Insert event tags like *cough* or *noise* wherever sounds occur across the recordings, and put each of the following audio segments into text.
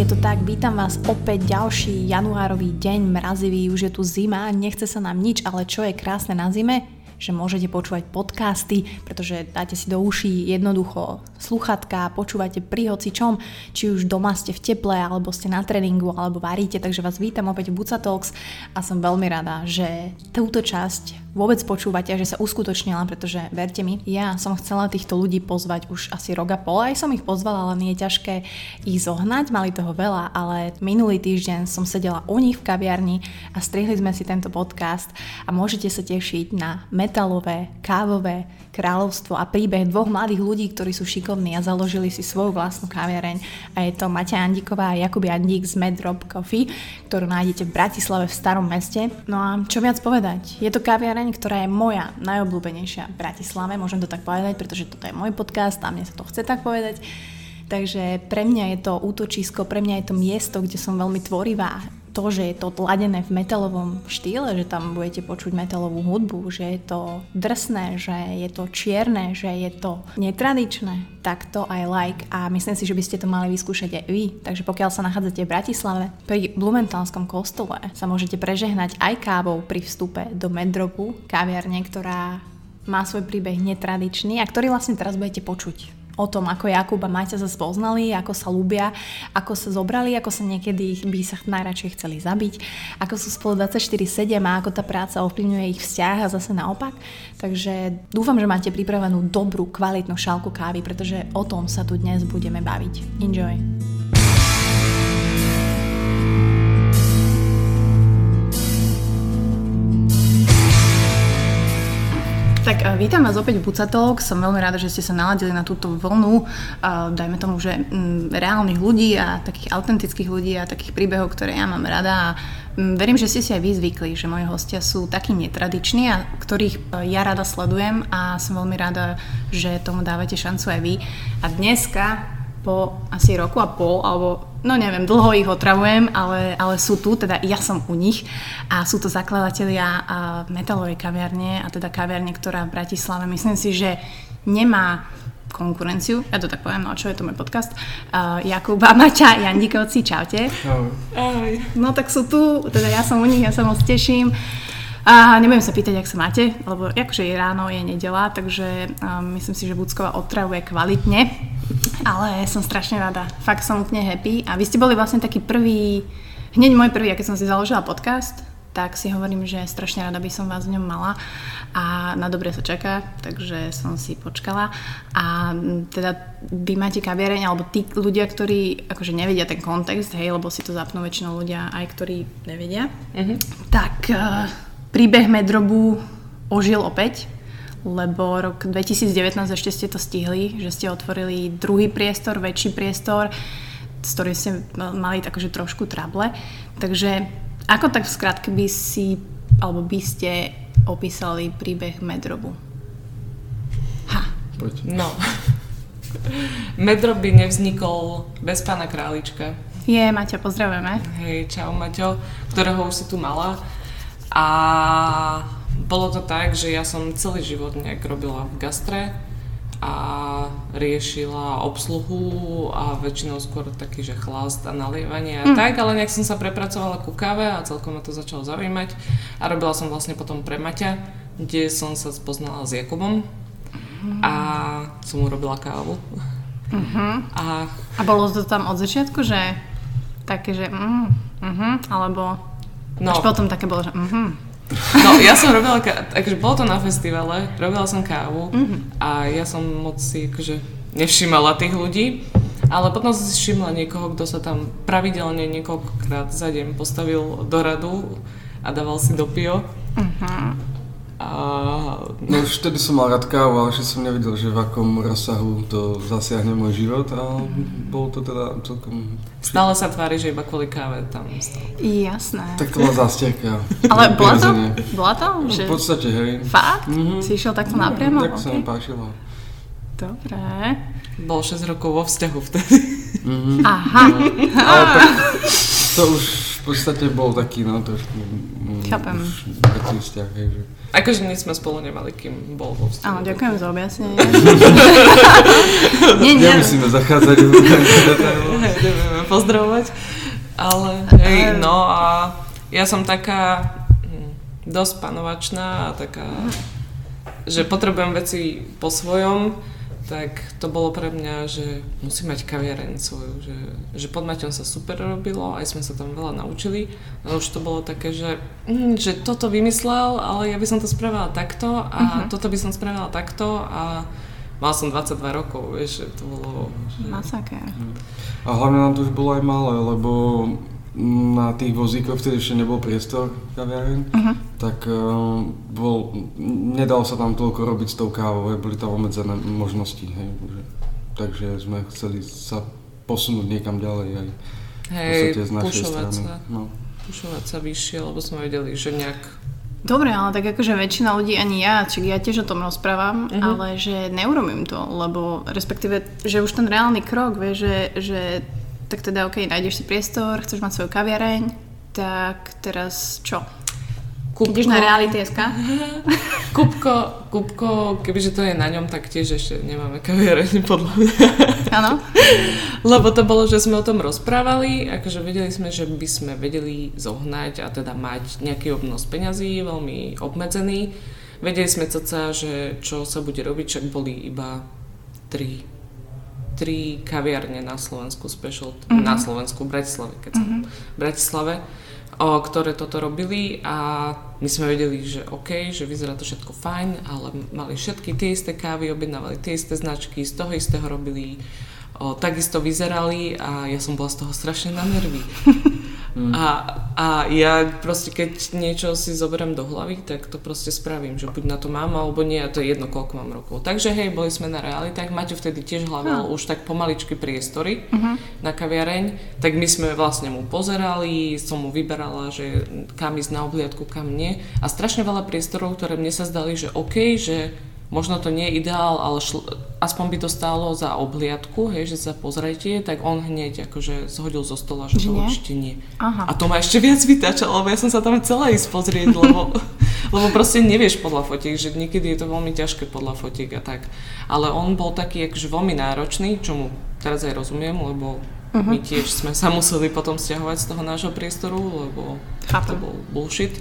je to tak, vítam vás opäť ďalší januárový deň, mrazivý, už je tu zima, nechce sa nám nič, ale čo je krásne na zime? že môžete počúvať podcasty, pretože dáte si do uší jednoducho sluchatka, počúvate pri hoci čom, či už doma ste v teple, alebo ste na tréningu, alebo varíte, takže vás vítam opäť v Buca Talks a som veľmi rada, že túto časť vôbec počúvate že sa uskutočnila, pretože verte mi, ja som chcela týchto ľudí pozvať už asi rok a pol, aj som ich pozvala, len je ťažké ich zohnať, mali toho veľa, ale minulý týždeň som sedela u nich v kaviarni a strihli sme si tento podcast a môžete sa tešiť na metalové, kávové kráľovstvo a príbeh dvoch mladých ľudí, ktorí sú šikovní a založili si svoju vlastnú kaviareň a je to Maťa Andíková a Jakub Andík z Medrop Coffee, ktorú nájdete v Bratislave v starom meste. No a čo viac povedať? Je to kaviareň, ktorá je moja najobľúbenejšia v Bratislave, môžem to tak povedať, pretože toto je môj podcast a mne sa to chce tak povedať. Takže pre mňa je to útočisko, pre mňa je to miesto, kde som veľmi tvorivá. To, že je to tladené v metalovom štýle, že tam budete počuť metalovú hudbu, že je to drsné, že je to čierne, že je to netradičné, tak to aj like a myslím si, že by ste to mali vyskúšať aj vy. Takže pokiaľ sa nachádzate v Bratislave, pri Blumentálskom kostole sa môžete prežehnať aj kávou pri vstupe do Medropu, kaviarne, ktorá má svoj príbeh netradičný a ktorý vlastne teraz budete počuť o tom, ako Jakub a Maťa sa spoznali, ako sa ľúbia, ako sa zobrali, ako sa niekedy by sa najradšej chceli zabiť, ako sú spolu 24-7 a ako tá práca ovplyvňuje ich vzťah a zase naopak. Takže dúfam, že máte pripravenú dobrú, kvalitnú šálku kávy, pretože o tom sa tu dnes budeme baviť. Enjoy! Tak uh, vítam vás opäť v Bucatalk. Som veľmi rada, že ste sa naladili na túto vlnu, uh, dajme tomu, že um, reálnych ľudí a takých autentických ľudí a takých príbehov, ktoré ja mám rada a um, verím, že ste si aj vy zvykli, že moji hostia sú takí netradiční a ktorých uh, ja rada sledujem a som veľmi rada, že tomu dávate šancu aj vy. A dneska po asi roku a pol, alebo no neviem, dlho ich otravujem, ale, ale sú tu, teda ja som u nich a sú to zakladatelia metalovej kaviarne a teda kaviarne, ktorá v Bratislave myslím si, že nemá konkurenciu, ja to tak poviem, no čo je to môj podcast, uh, Jakub a Maťa Jandikovci, čaute. Ahoj. No tak sú tu, teda ja som u nich, ja sa moc teším. A nebudem sa pýtať, ak sa máte, lebo akože je ráno, je nedela, takže um, myslím si, že Buckova otravuje kvalitne. Ale som strašne rada. Fakt som úplne happy. A vy ste boli vlastne taký prvý, hneď môj prvý, keď som si založila podcast, tak si hovorím, že strašne rada by som vás v ňom mala a na dobre sa čaká, takže som si počkala a teda vy máte kaviareň, alebo tí ľudia, ktorí akože nevedia ten kontext, hej, lebo si to zapnú väčšinou ľudia aj ktorí nevedia, uh-huh. tak uh, príbeh Medrobu ožil opäť, lebo rok 2019 ešte ste to stihli, že ste otvorili druhý priestor, väčší priestor, s ktorým ste mali takže trošku trable. Takže ako tak v skratke by si, alebo by ste opísali príbeh Medrobu? Ha. Poď. No. *laughs* Medrob by nevznikol bez pána Králička. Je, Maťo, pozdravujeme. Hej, čau Maťo, ktorého už si tu mala. A bolo to tak, že ja som celý život nejak robila v gastre a riešila obsluhu a väčšinou skôr taký, že chlast a nalievanie a mm. tak, ale nejak som sa prepracovala ku káve a celkom ma to začalo zaujímať a robila som vlastne potom pre Maťa, kde som sa spoznala s Jakubom mm. a som mu robila kávu. Mm-hmm. A, a bolo to tam od začiatku, že také, že mm, mm-hmm, alebo no, až potom také bolo, že mm-hmm. No, ja som robila, takže bolo to na festivale, robila som kávu mm-hmm. a ja som moc si akože nevšimala tých ľudí, ale potom som si všimla niekoho, kto sa tam pravidelne niekoľkokrát za deň postavil do radu a dával si do pio. Mm-hmm. A... No už vtedy som mal rád kávu, ale že som nevidel, že v akom rozsahu to zasiahne môj život a bolo to teda celkom... Stále sa tvári, že iba kvôli káve tam stal. Jasné. Tak to bola zastierka. ale *laughs* bola to? Bola to? No, že... V podstate, hej. Fakt? Mm-hmm. Si išiel takto napriamo? Tak okay. sa mi páčilo. Dobre. Bol 6 rokov vo vzťahu vtedy. Mm-hmm. Aha. No, ale tak to už v podstate bol taký, no trošku... mm, Chápem. vzťah, hej, že... Akože nič sme spolu nemali, kým bol vo vzťahu. Áno, ďakujem za objasnenie. *laughs* nie, nie. Nemusíme zachádzať do nebudeme *laughs* pozdravovať. Ale hej, no a ja som taká hm, dosť panovačná a taká, že potrebujem veci po svojom, tak to bolo pre mňa, že musím mať kaviareň svoju, že, že pod Maťom sa super robilo, aj sme sa tam veľa naučili, ale už to bolo také, že, hm, že toto vymyslel, ale ja by som to spravila takto a toto by som spravila takto a mal som 22 rokov, vieš, že to bolo... Že... Masaker. A hlavne nám to už bolo aj malé, lebo na tých vozíkoch vtedy ešte nebol priestor kaviareň, Mhm. tak uh, bol, nedalo sa tam toľko robiť s tou kávou, hej, boli tam obmedzené možnosti, hej, že, takže sme chceli sa posunúť niekam ďalej aj Hej, z našej pušovať strany. sa, No. pušovať sa vyššie, lebo sme vedeli, že nejak Dobre, ale tak akože väčšina ľudí, ani ja, či ja tiež o tom rozprávam, Mhm. ale že neurobím to, lebo respektíve, že už ten reálny krok, vieš, že, že tak teda OK, nájdeš si priestor, chceš mať svoju kaviareň, tak teraz čo? Kupko, Ideš na reality.sk? *laughs* Kupko, Kupko, kebyže to je na ňom, tak tiež ešte nemáme kaviareň podľa mňa. Áno? Lebo to bolo, že sme o tom rozprávali, akože vedeli sme, že by sme vedeli zohnať a teda mať nejaký obnos peňazí, veľmi obmedzený. Vedeli sme ceca, že čo sa bude robiť, však boli iba tri, tri kaviarne na Slovensku, special, mm-hmm. na Slovensku, v Bratislave, keď som v Bratislave, o, ktoré toto robili a my sme vedeli, že OK, že vyzerá to všetko fajn, ale mali všetky tie isté kávy, objednávali tie isté značky, z toho istého robili, o, takisto vyzerali a ja som bola z toho strašne na nervy. *laughs* A, a ja proste, keď niečo si zoberiem do hlavy, tak to proste spravím, že buď na to mám, alebo nie, a to je jedno, koľko mám rokov. Takže hej, boli sme na realitách, Maťo vtedy tiež hľadal už tak pomaličky priestory na kaviareň, tak my sme vlastne mu pozerali, som mu vyberala, že kam ísť na obhliadku, kam nie. A strašne veľa priestorov, ktoré mne sa zdali, že OK, že možno to nie je ideál, ale šl- aspoň by to stálo za obhliadku, hej, že sa pozrite, tak on hneď akože zhodil zo stola, že Že to nie? určite nie. Aha. A to ma ešte viac vytáčalo, lebo ja som sa tam chcela ísť pozrieť, lebo, *laughs* lebo proste nevieš podľa fotiek, že niekedy je to veľmi ťažké podľa fotiek a tak. Ale on bol taký akože veľmi náročný, čo mu teraz aj rozumiem, lebo my tiež sme sa museli potom stiahovať z toho nášho priestoru, lebo to Chápem. bol bullshit.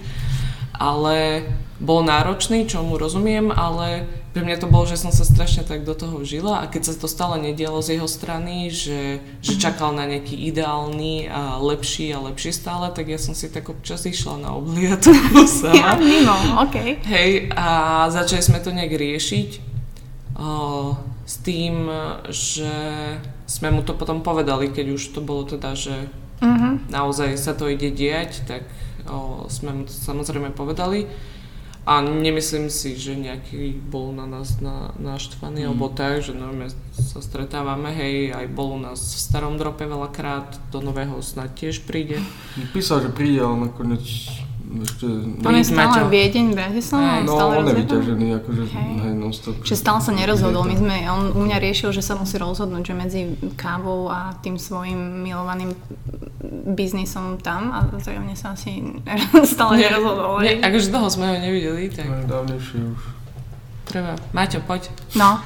Ale bol náročný, čo mu rozumiem, ale pre mňa to bolo, že som sa strašne tak do toho žila a keď sa to stále nedialo z jeho strany, že, že čakal na nejaký ideálny a lepší a lepší stále, tak ja som si tak občas išla na obliadku *laughs* Ja, sama. mimo, OK. Hej, a začali sme to nejak riešiť o, s tým, že sme mu to potom povedali, keď už to bolo teda, že Mhm. naozaj sa to ide diať, tak o, sme mu to samozrejme povedali. A nemyslím si, že nejaký bol na nás na, naštvaný, alebo tak, že normálne sa stretávame, hej, aj bol u nás v starom drope veľakrát, do nového snad tiež príde. Písal, že príde, ale nakoniec ešte... On je stále Maťo. Viedeň, Bratislava, on No, stále on je rozlietaný? vyťažený, akože hej, non-stop. Že stále sa nerozhodol. My sme, on u mňa riešil, že sa musí rozhodnúť, že medzi kávou a tým svojim milovaným biznisom tam a mne sa asi *laughs* stále nerozhodol. Nie, akože dlho sme ho nevideli, tak No, dávnejšie už. treba. Maťo, poď. No,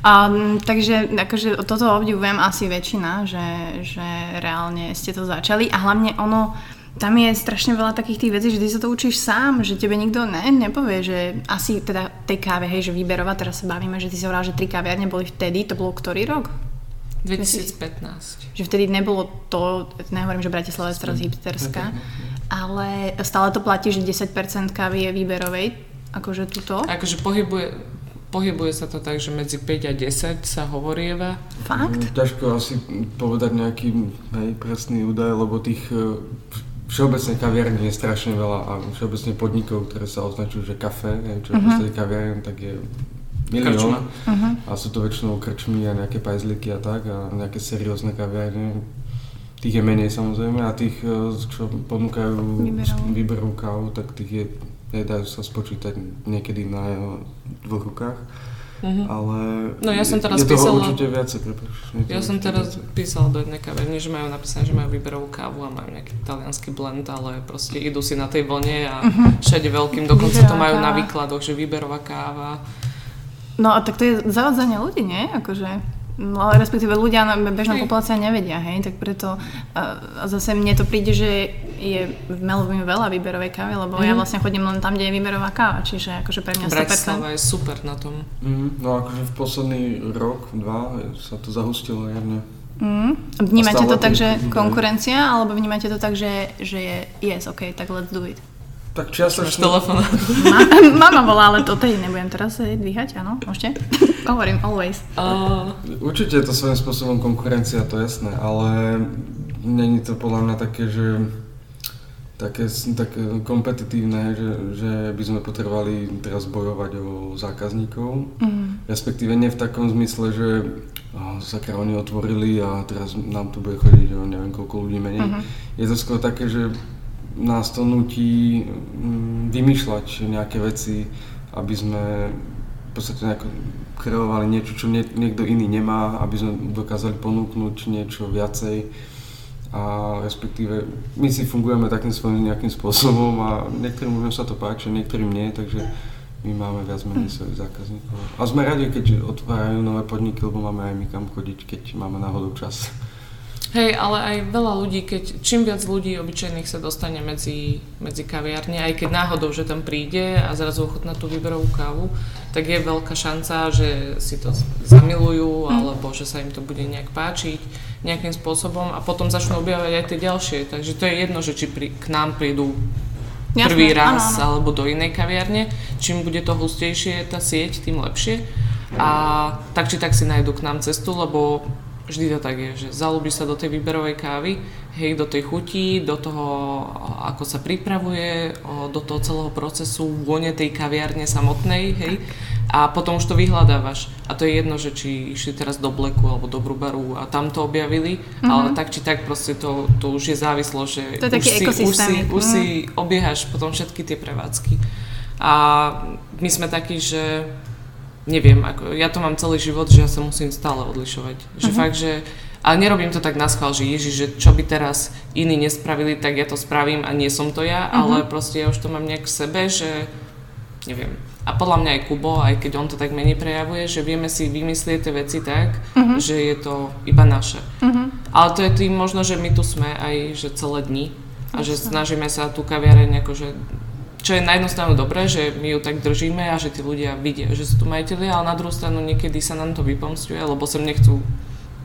um, takže akože toto obdivujem asi väčšina, že, že reálne ste to začali a hlavne ono, tam je strašne veľa takých tých vecí, že ty sa to učíš sám, že tebe nikto ne, nepovie, že asi teda tej káve, hej, že výberová, teraz sa bavíme, že ty si hovorila, že tri kaviarne boli vtedy, to bolo ktorý rok? 2015. Že vtedy nebolo to, nehovorím, že Bratislava je teraz hipsterská, ale stále to platí, že 10% kávy je výberovej, akože tuto. Akože pohybuje, pohybuje sa to tak, že medzi 5 a 10 sa hovorieva. Fakt? Mm, Ťažko asi povedať nejaký hej, presný údaj, lebo tých e, všeobecne kaviarní je strašne veľa a všeobecne podnikov, ktoré sa označujú, že kafe, čo je v podstate kaviareň, tak je milión. A sú to väčšinou krčmy a nejaké pajzliky a tak a nejaké seriózne kaviarne. Tých je menej samozrejme a tých, e, čo ponúkajú Výberovú. výberovú kávu, tak tých je, je, dajú sa spočítať niekedy na jeho dvoch rukách. Mm-hmm. ale no, ja som teraz je písala, určite viacej, prepáč. Ja som teraz viacej. písala do jednej kaverne, že majú napísané, že majú výberovú kávu a majú nejaký talianský blend, ale proste idú si na tej vlne a uh-huh. všade veľkým, dokonca výberová to majú káva. na výkladoch, že výberová káva. No a tak to je zavadzanie ľudí, nie? Akože... No, respektíve ľudia, bežná populácia nevedia, hej, tak preto a zase mne to príde, že je v Melvin veľa výberovej kávy, lebo mm. ja mhm. vlastne chodím len tam, kde je výberová káva, čiže akože pre mňa Bratislava je super na tom. Mm, no akože v posledný rok, dva sa to zahustilo javne. Mm. Vnímate to tak, že konkurencia, alebo vnímate to tak, že, že je yes, ok, tak let's do it? Tak čiastočne... telefón. *laughs* Ma, mama volá, ale to tej nebudem teraz dvíhať, áno? Môžete? *laughs* Hovorím, always. Uh... Určite je to svojím spôsobom konkurencia, to je jasné, ale není to podľa mňa také, že také, také kompetitívne, že, že by sme potrebovali teraz bojovať o zákazníkov. Mm. Respektíve nie v takom zmysle, že oh, sakra oni otvorili a teraz nám tu bude chodiť o neviem koľko ľudí menej. Mm-hmm. Je to skôr také, že nás to nutí mm, vymýšľať nejaké veci, aby sme v podstate nejako kreovali niečo, čo niekto iný nemá, aby sme dokázali ponúknuť niečo viacej a respektíve my si fungujeme takým svojím nejakým spôsobom a niektorým ľuďom sa to páči, niektorým nie, takže my máme viac menej svojich zákazníkov. A sme radi, keď otvárajú nové podniky, lebo máme aj my kam chodiť, keď máme náhodou čas. Hej, ale aj veľa ľudí, keď čím viac ľudí obyčajných sa dostane medzi, medzi kaviárne, aj keď náhodou, že tam príde a zrazu ochotná tú výberovú kávu, tak je veľká šanca, že si to zamilujú, mm. alebo že sa im to bude nejak páčiť nejakým spôsobom a potom začnú objavovať aj tie ďalšie. Takže to je jedno, že či pri, k nám prídu Jasne, prvý raz áno, áno. alebo do inej kaviarne. Čím bude to hustejšie tá sieť, tým lepšie. A tak či tak si nájdu k nám cestu, lebo vždy to tak je, že zalúbiš sa do tej výberovej kávy, hej, do tej chuti, do toho, ako sa pripravuje, do toho celého procesu, vône tej kaviarne samotnej, hej, a potom už to vyhľadávaš. A to je jedno, že či išli teraz do Blacku alebo do Brubaru a tam to objavili, mm-hmm. ale tak či tak proste to, to už je závislo, že to je už, si, už, si, už mm. si obiehaš potom všetky tie prevádzky. A my sme takí, že neviem, ako, ja to mám celý život, že ja sa musím stále odlišovať. Že uh-huh. fakt, že ale nerobím to tak na schvál, že Ježiš, že čo by teraz iní nespravili, tak ja to spravím a nie som to ja, uh-huh. ale proste ja už to mám nejak v sebe, že neviem. A podľa mňa aj Kubo, aj keď on to tak menej prejavuje, že vieme si vymyslieť tie veci tak, uh-huh. že je to iba naše. Uh-huh. Ale to je tým možno, že my tu sme aj že celé dni a že snažíme sa tú kaviareň akože čo je na jednu stranu dobré, že my ju tak držíme a že tí ľudia vidia, že sú tu majiteľi, ale na druhú stranu niekedy sa nám to vypomstuje, lebo sem nechcú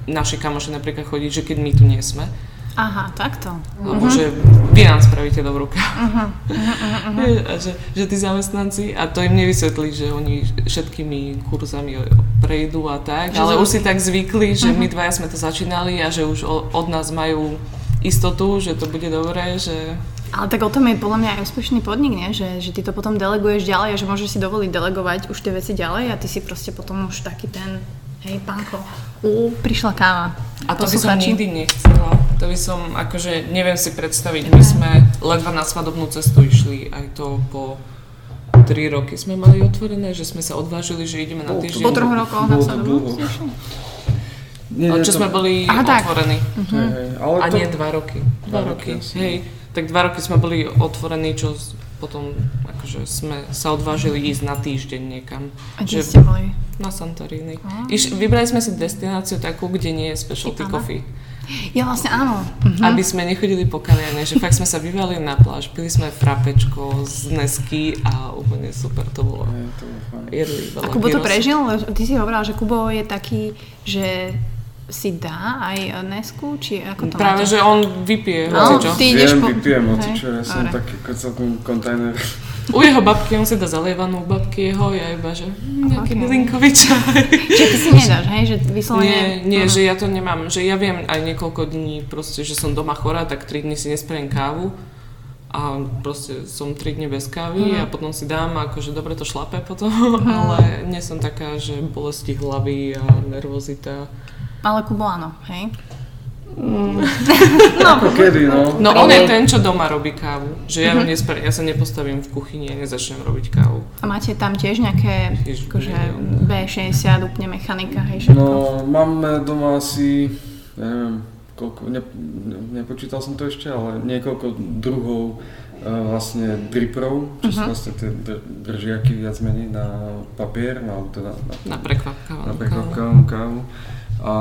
naši kamoši napríklad chodiť, že keď my tu nie sme. Aha, takto. Lebo uh-huh. že vy nám spravíte dobrú kávu. Uh-huh. Uh-huh. Uh-huh. že, že tí zamestnanci, a to im nevysvetlí, že oni všetkými kurzami prejdú a tak, že ale už si tak zvykli, že uh-huh. my dvaja sme to začínali a že už od nás majú istotu, že to bude dobré, že ale tak o tom je podľa mňa aj úspešný podnik, nie? Že, že ty to potom deleguješ ďalej a že môžeš si dovoliť delegovať už tie veci ďalej a ty si proste potom už taký ten, hej, pánko, ú, prišla káva. A to by som nikdy nechcela. To by som, akože, neviem si predstaviť. My sme ledva na svadobnú cestu išli, aj to po tri roky sme mali otvorené, že sme sa odvážili, že ideme na týždeň. Po troch rokoch na svadobnú nie, nie, čo to... sme boli Aha, otvorení. Uh-huh. Hej, ale a to... nie dva roky. Dva, dva roky. roky hej tak dva roky sme boli otvorení, čo potom akože sme sa odvážili ísť na týždeň niekam. A kde ste boli? Na Santorini. Iš, vybrali sme si destináciu takú, kde nie je specialty Chytana. coffee. Ja vlastne áno. Uh-huh. Aby sme nechodili po kaviarne, že fakt sme sa vyvali na pláž, pili sme frapečko z Nesky a úplne super to bolo. Jedli veľa A Kubo to prežil? Ty si hovorila, že Kubo je taký, že si dá aj Nesku, či ako to Práve, máte? že on vypije no, čo. Ty ideš Viem, po... vypijem čo, ja som Dobre. taký celkom kontajner. U jeho babky, on si dá zalievanú babky jeho, ja iba, že nejaký okay. bylinkový čaj. Čiže ty si nedáš, hej, že vyslovene... Nie, nie, uh-huh. že ja to nemám, že ja viem aj niekoľko dní proste, že som doma chorá, tak 3 dní si nespravím kávu a proste som 3 dní bez kávy uh-huh. a potom si dám akože dobre to šlape potom, uh-huh. *laughs* ale nie som taká, že bolesti hlavy a nervozita. Ale Kubo áno, hej? No, *laughs* ako kedy, no. No on je ten, čo doma robí kávu. Že ja, mm-hmm. nespra- ja sa nepostavím v kuchyni a nezačnem robiť kávu. A máte tam tiež nejaké Ježiš, akože neviem. B60, úplne mechanika, hej, všetko? No, máme doma asi, ja neviem, koľko, ne, ne, nepočítal som to ešte, ale niekoľko druhov uh, vlastne driprov, čo sú Mhm. vlastne tie dr- držiaky viac menej na papier, na, teda na, Na prekvapkávanú na kávu. prekvapkávnu kávu. A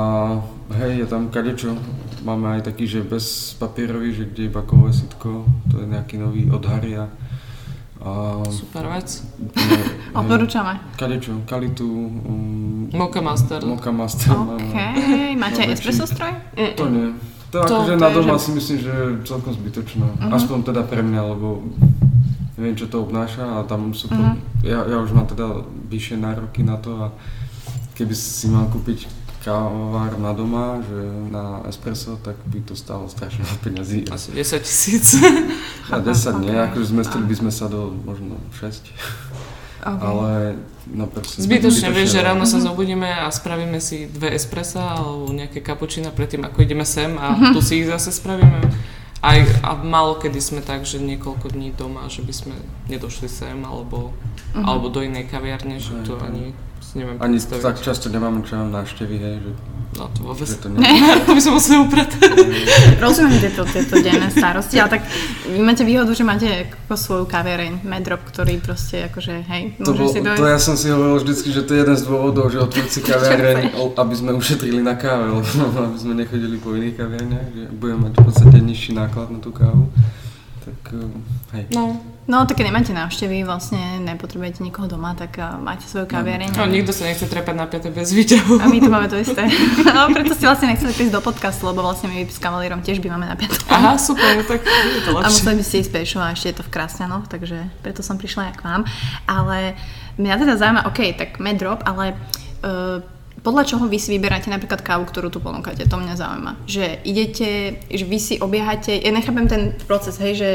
hej, je tam kadečo. Máme aj taký, že bez papierový, že kde iba kovové sitko, to je nejaký nový od Haria. A, Super vec. ne, Odporúčame. kadečo, kalitu, um, Mocha Master. Moka Master. OK, máme. máte aj No, espresso stroj? To nie. To, To- akože to na je, doma že- si myslím, že je celkom zbytočné. Mhm. Aspoň teda pre mňa, lebo neviem, čo to obnáša a tam sú to, Mhm. ja, ja už mám teda vyššie nároky na to a keby si mal kúpiť kávovár na doma, že na espresso, tak by to stálo strašne veľa peňazí. *laughs* A Asi 10 tisíc. a 10 nie, akože zmestili by sme sa do možno 6, OK. ale no proste... Zbytočne, vieš, že ráno sa zobudíme a spravíme si dve espressa alebo nejaké kapučina predtým, ako ideme sem a tu si ich zase spravíme. Aj, a málo kedy sme tak, že niekoľko dní doma, že by sme nedošli sem alebo, alebo do inej kaviarne, že to ani neviem Ani predstaviť. tak často nemáme čo nám návštevy, hej, že, No to vôbec. že to *laughs* nie. to by som musela upratať. *laughs* Rozumiem tieto, tieto denné starosti, ale tak vy máte výhodu, že máte ako svoju kaviareň, Medrop, ktorý proste akože, hej, To, môže bol, si dojsť. to ja som si hovoril vždycky, že to je jeden z dôvodov, že otvoriť si *laughs* kaviareň, o- aby sme ušetrili na káve, lebo aby sme nechodili po iných kaviarniach, že budeme mať v podstate nižší náklad na tú kávu. Tak eh, hej. No, No, tak keď nemáte návštevy, vlastne nepotrebujete nikoho doma, tak uh, máte svoju kaviareň. no, nikto sa nechce trepať na 5 bez výťahu. A my tu máme to *laughs* isté. *laughs* No, preto ste vlastne nechceli prísť do podcastu, lebo vlastne my s kavalírom tiež bývame na piatok. Aha, super, tak *laughs* je to A lepšie. museli by ste ísť pešo a ešte je to v Krásňanoch, takže preto som prišla aj k vám. Ale mňa teda zaujíma, OK, tak medrop, ale uh, podľa čoho vy si vyberáte napríklad kávu, ktorú tu ponúkate? To mňa zaujíma. Že idete, že vy si obiehate, ja nechápem ten proces, hej, že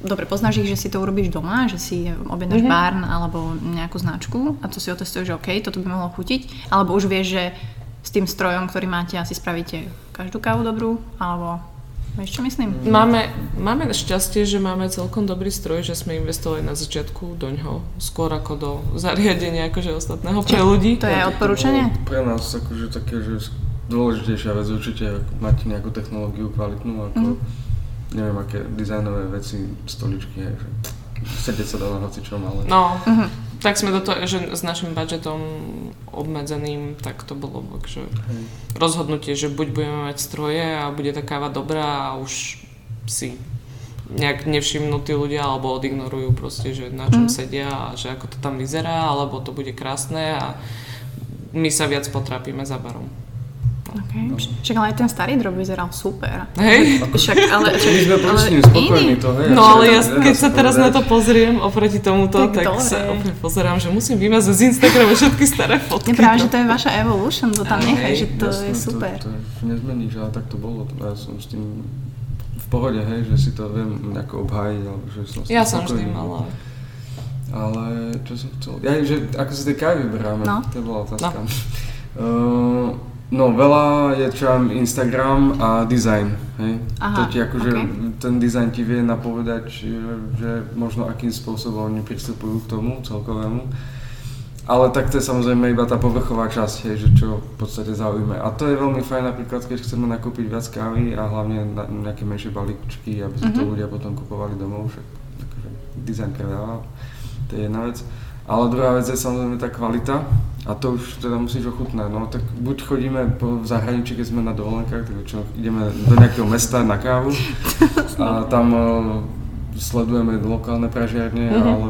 dobre, poznáš ich, že si to urobíš doma, že si objednáš mm-hmm. barn alebo nejakú značku a to si otestuješ, že OK, toto by mohlo chutiť, alebo už vieš, že s tým strojom, ktorý máte, asi spravíte každú kávu dobrú, alebo vieš čo myslím? Máme, máme šťastie, že máme celkom dobrý stroj, že sme investovali na začiatku do ňoho, skôr ako do zariadenia akože ostatného pre ľudí. To je odporúčanie? bolo Pre nás akože také, že dôležitejšia vec určite, ako mať nejakú technológiu kvalitnú, ako Mhm. neviem, aké dizajnové veci, stoličky, hej, že sedieť sa dá na hocičom, ale... No, Mhm. Tak sme do toho, že s našim budžetom obmedzeným, tak to bolo že Hej. rozhodnutie, že buď budeme mať stroje a bude tá káva dobrá a už si nejak nevšimnú tí ľudia alebo odignorujú proste, že na čom Mhm. sedia a že ako to tam vyzerá, alebo to bude krásne a my sa viac potrápime za barom. Okay. Však ale aj ten starý drop vyzeral super. Hej? Však, ale, *laughs* však, My sme ním spokojní, to hej. No ale ja, keď sa sa teraz na povedať. to pozriem oproti tomuto, Tak tak, dobre. sa opäť pozerám, že musím vymazať z Instagramu všetky staré fotky. Nie, práve, že to je vaša evolution, to tam nechaj, že to Jasné, je super. To, to nezmeníš, ale tak to bolo. Ja som s tým v pohode, hej, že si to viem nejako obhájiť, alebo že som Ja som vždy mala. Ale čo som chcel? Ja, že ako si tie kávy vyberáme, No. to bola otázka. Uh, *laughs* no veľa je čo Instagram a design, hej. Aha, to ti akože, ok. ten design ti vie napovedať, že, že možno akým spôsobom oni pristupujú k tomu celokovému. Ale tak to je samozrejme iba tá povrchová časť, hej, že čo v podstate zaujíma. A to je veľmi fajn napríklad, keď chceme nakúpiť viac kávy a hlavne na, nejaké menšie balíčky, aby si to Mhm. ľudia potom kupovali domov, však akože design predáva, to je jedna vec. Ale druhá vec je samozrejme tá kvalita a to už teda musíš ochutnať. No tak buď chodíme po, v zahraničí, keď sme na dovolenkách, tak väčšinou ideme do nejakého mesta na kávu *laughs* a tam eh, sledujeme lokálne pražiarne, Mhm. ale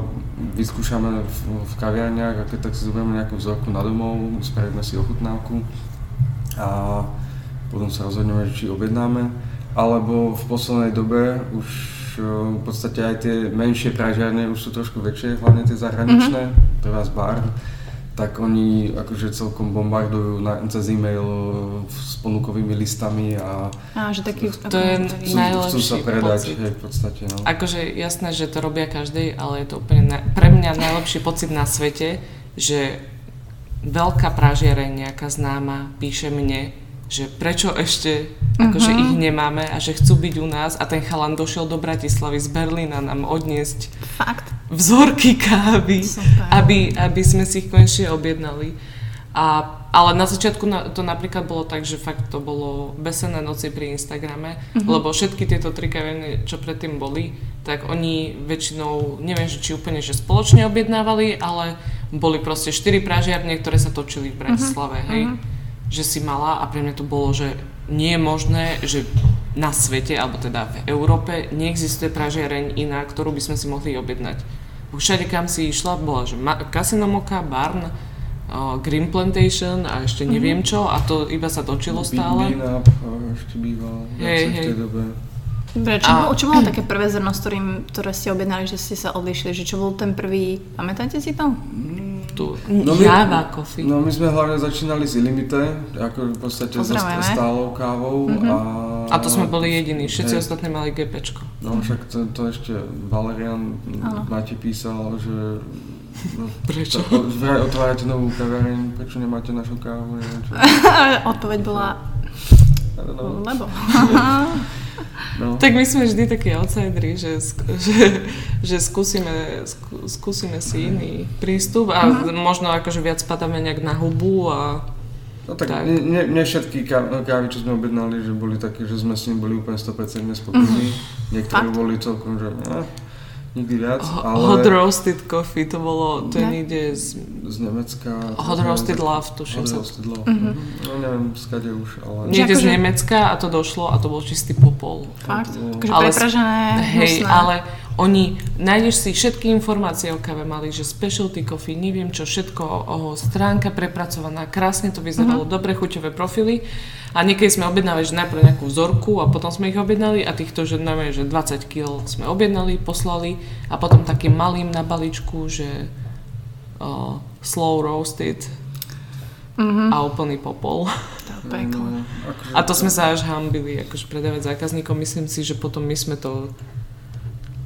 vyskúšame v, v kaviarniach a keď tak si zoberieme nejakú vzorku na domov, spravíme si ochutnávku a potom sa rozhodneme, či objednáme. Alebo v poslednej dobe už eh, v podstate aj tie menšie pražiarne už sú trošku väčšie, hlavne tie zahraničné, mm-hmm. to vás bar, tak oni akože celkom bombardujú na, cez e-mail eh, s ponukovými listami a Á, že taký... To je chcú, Najlepší chcú sa predať, pocit. hej, v podstate. No. Akože jasné, že to robia každý, ale je to úplne na, pre mňa najlepší pocit na svete, že veľká pražiareň nejaká známa píše mne že prečo ešte akože Mhm. ich nemáme a že chcú byť u nás a ten chalan došiel do Bratislavy z Berlína nám odniesť Fakt? Vzorky kávy, Super. aby, aby sme si ich konečne objednali. A, ale na začiatku na, to napríklad bolo tak, že fakt to bolo besené noci pri Instagrame, lebo všetky tieto tri kaviarne, čo predtým boli, tak oni väčšinou, neviem, že či úplne, že spoločne objednávali, ale boli proste štyri pražiarne, ktoré sa točili v Bratislave, hej. Že si mala a pre mňa to bolo, že nie je možné, že na svete, alebo teda v Európe, neexistuje pražiareň iná, ktorú by sme si mohli objednať. Všade, kam si išla, bola, že ma- Casino Mocha, Barn, uh, Green Plantation a ešte neviem čo a to iba sa točilo stále. Bean Up a ešte býval Hej, v tej hej. dobe. Dobre, čo, A- čo bolo také prvé zrno, s ktorým, ktoré ste objednali, že ste sa odlišili? Že čo bol ten prvý, pamätáte si to? Tu, No my- Java Coffee. No my sme hlavne začínali z Ilimite, ako v podstate so stálou kávou a... A to sme boli jediní, všetci Hej. ostatní mali GPčko. No však to, to ešte Valerian Áno. Mati písal, že... No, Prečo? Vraj otvárate novú kaviareň, prečo nemáte našu kávu, neviem čo. *laughs* Odpoveď bola, lebo. *laughs* No. Tak my sme vždy takí outsideri, že, *laughs* že, že skúsime, skú, skúsime si iný prístup a možno akože viac padáme nejak na hubu a No tak, Tak. Nie, nie všetky ká- kávy, čo sme objednali, že boli také, že sme s nimi boli úplne 100% spokojní. Niektoré Fakt? boli celkom, že eh, nikdy viac, ale hot roasted coffee, to bolo, to je niekde z z Nemecka. hot roasted love, tuším Hot sa. roasted love. Mm-hmm. No neviem, skade už, ale... Niekde z akože- Nemecka a to došlo a to bol čistý popol. Fakt? Takže Ale prepražené, Hej, hnusné. ale oni, nájdeš si všetky informácie o káve, mali, že specialty coffee, neviem čo, všetko, o, stránka prepracovaná, krásne to vyzeralo, Mhm. dobre chuťové profily. A niekedy sme objednali, že najprv nejakú vzorku a potom sme ich objednali a týchto, že normálne, že 20 kg sme objednali, poslali a potom takým malým na balíčku, že o, slow roasted Mhm. a úplný popol. Peklo. No, akože, A to sme sa až hambili, akože predávať zákazníkom. Myslím si, že potom my sme to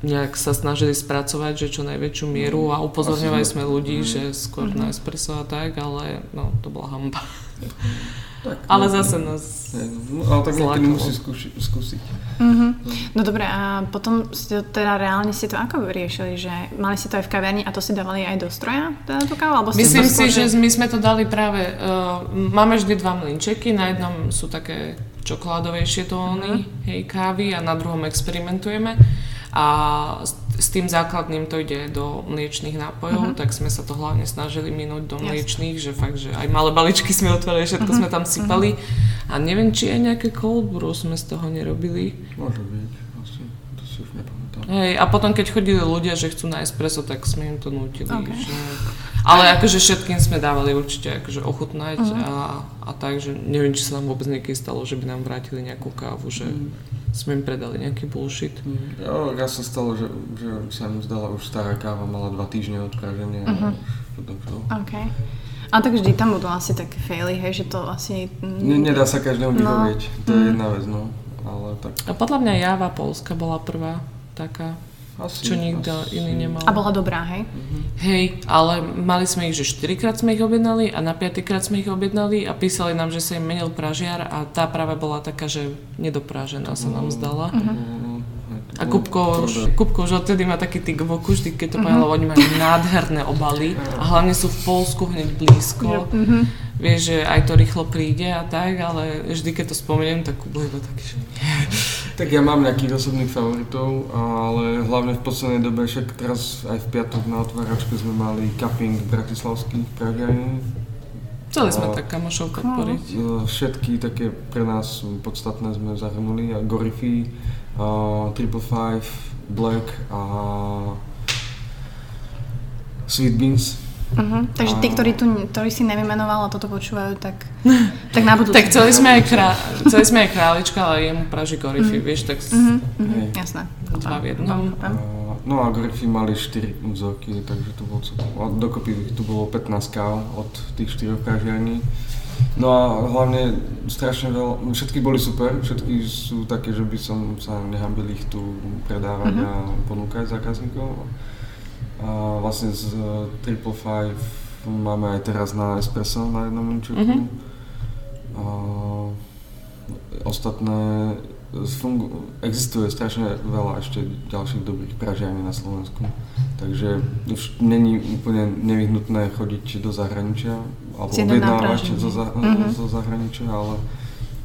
nejak sa snažili spracovať, že čo najväčšiu mieru a upozorňovali sme ľudí, Mhm. že skôr na espresso a tak, ale no, to bola hamba. Tak, Ale no, zase nás... hej, no, ale tak niekedy musí skúši, skúsiť. Mhm. No dobre, a potom ste to- teda reálne ste to ako riešili, že mali ste to aj v kaviarni a to si dávali aj do stroja, teda tú kávu? Alebo Myslím to si, skôr, že my sme to dali práve... Uh, máme vždy dva mlinčeky, na jednom sú také čokoládovejšie tóny, hej, kávy a na druhom experimentujeme. A s, tým základným to ide do mliečných nápojov, tak sme sa to hlavne snažili minúť do Jasne. mliečných, že fakt, že aj malé baličky sme otvorili, všetko sme tam sypali. A neviem, či aj nejaké cold brew sme z toho nerobili. Môže byť, asi, to si už nepamätám. Hej, a potom keď chodili ľudia, že chcú na espresso, tak sme im to nutili. Ok. Že... Ale akože všetkým sme dávali určite akože ochutnať a, a tak, že neviem, či sa nám vôbec niekedy stalo, že by nám vrátili nejakú kávu, že sme im predali nejaký bullshit. Jo, raz sa stalo, že, že sa mi zdala už stará káva, mala dva týždne od praženia a už potom čo. OK. A tak vždy tam budú asi také faily, hej, že to asi... Ne, nedá sa každému No. vyhovieť, to je jedna vec, no. Ale tak A podľa mňa Java Polska bola prvá taká, asi... čo nikto asi- iný nemal. A bola dobrá, hej? Hej, ale mali sme ich, že 4 krát sme ich objednali a na 5 krát sme ich objednali a písali nám, že sa im menil pražiar a tá práve bola taká, že nedoprážená sa nám zdala. Mm, A Kupko už. Kupko už odtedy má taký tyk v oku, vždy keď to poviem, lebo oni majú nádherné obaly a hlavne sú v Polsku hneď blízko. Vieš, že aj to rýchlo príde a tak, ale vždy keď to spomeniem, tak Kubo je to taký, že Tak ja mám nejakých osobných favoritov, ale hlavne v poslednej dobe, však teraz aj v piatok na otváračke sme mali cupping bratislavských pražiarí. chceli sme No. tak kamošov podporiť. E, Všetky také pre nás podstatné sme zahrnuli, a Gorify, uh, Triple Five, Black a Sweet Beans. Uh-huh. Takže tí, ktorí, tu, ktorí si nevymenoval a toto počúvajú, tak, *laughs* tak na budúce. Tak chceli sme aj, krá, chceli sme aj králička, ale jemu praží gorify, vieš, tak Mhm, mhm, Hej. jasné. dva v jednom. No a Gorify mali 4 vzorky, takže to bolo a dokopy tu bolo 15 káv od tých 4 pražiarní. No a hlavne strašne veľa, všetky boli super, všetky sú také, že by som sa nehambil ich tu predávať Mhm. a ponúkať zákazníkom. A vlastne z uh, Triple Five máme aj teraz na espresso na jednom linčeku. Mhm. A ostatné fungu- existuje strašne veľa ešte ďalších dobrých pražiarní na Slovensku. Takže už není úplne nevyhnutné chodiť do zahraničia alebo objednávať zo, za- Mhm. zo zahraničia, ale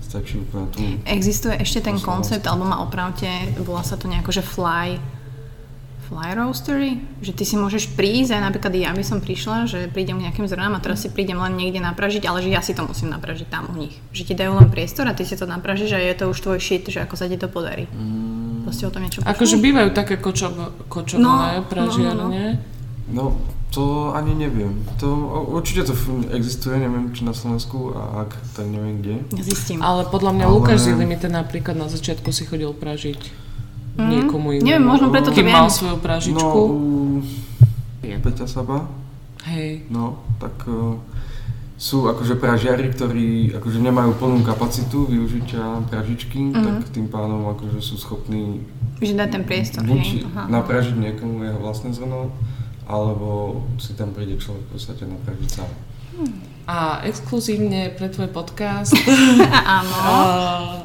stačí úplne tu. Existuje ešte ten koncept, alebo ma opravte, volá sa to nejako, že fly, fly roastery? Že ty si môžeš prísť, aj napríklad ja by som prišla, že prídem k nejakým zrnám a teraz si prídem len niekde napražiť, ale že ja si to musím napražiť tam u nich. Že ti dajú len priestor a ty si to napražíš a je to už tvoj shit, že ako sa ti to podarí. Mm, To ste o tom niečo Akože bývajú také kočov, kočovné No, pražiarne. No, to ani neviem. To, určite to existuje, neviem či na Slovensku a ak, tak neviem kde. Zistím. Ale podľa mňa Ale- Lukáš Zilimite napríklad na začiatku si chodil pražiť Mhm. niekomu inému. Neviem, možno preto to Kým viem. mal svoju No, pražičku. u Peťa Saba, Hej. no, tak uh, sú akože pražiari, ktorí akože nemajú plnú kapacitu využitia pražičky, Mhm. tak tým pádom akože sú schopní Že dať ten priestor, buď hej? Aha. napražiť niekomu jeho vlastné zrno, alebo si tam príde človek v podstate napražiť sám. A exkluzívne pre tvoj podcast *laughs* Áno. a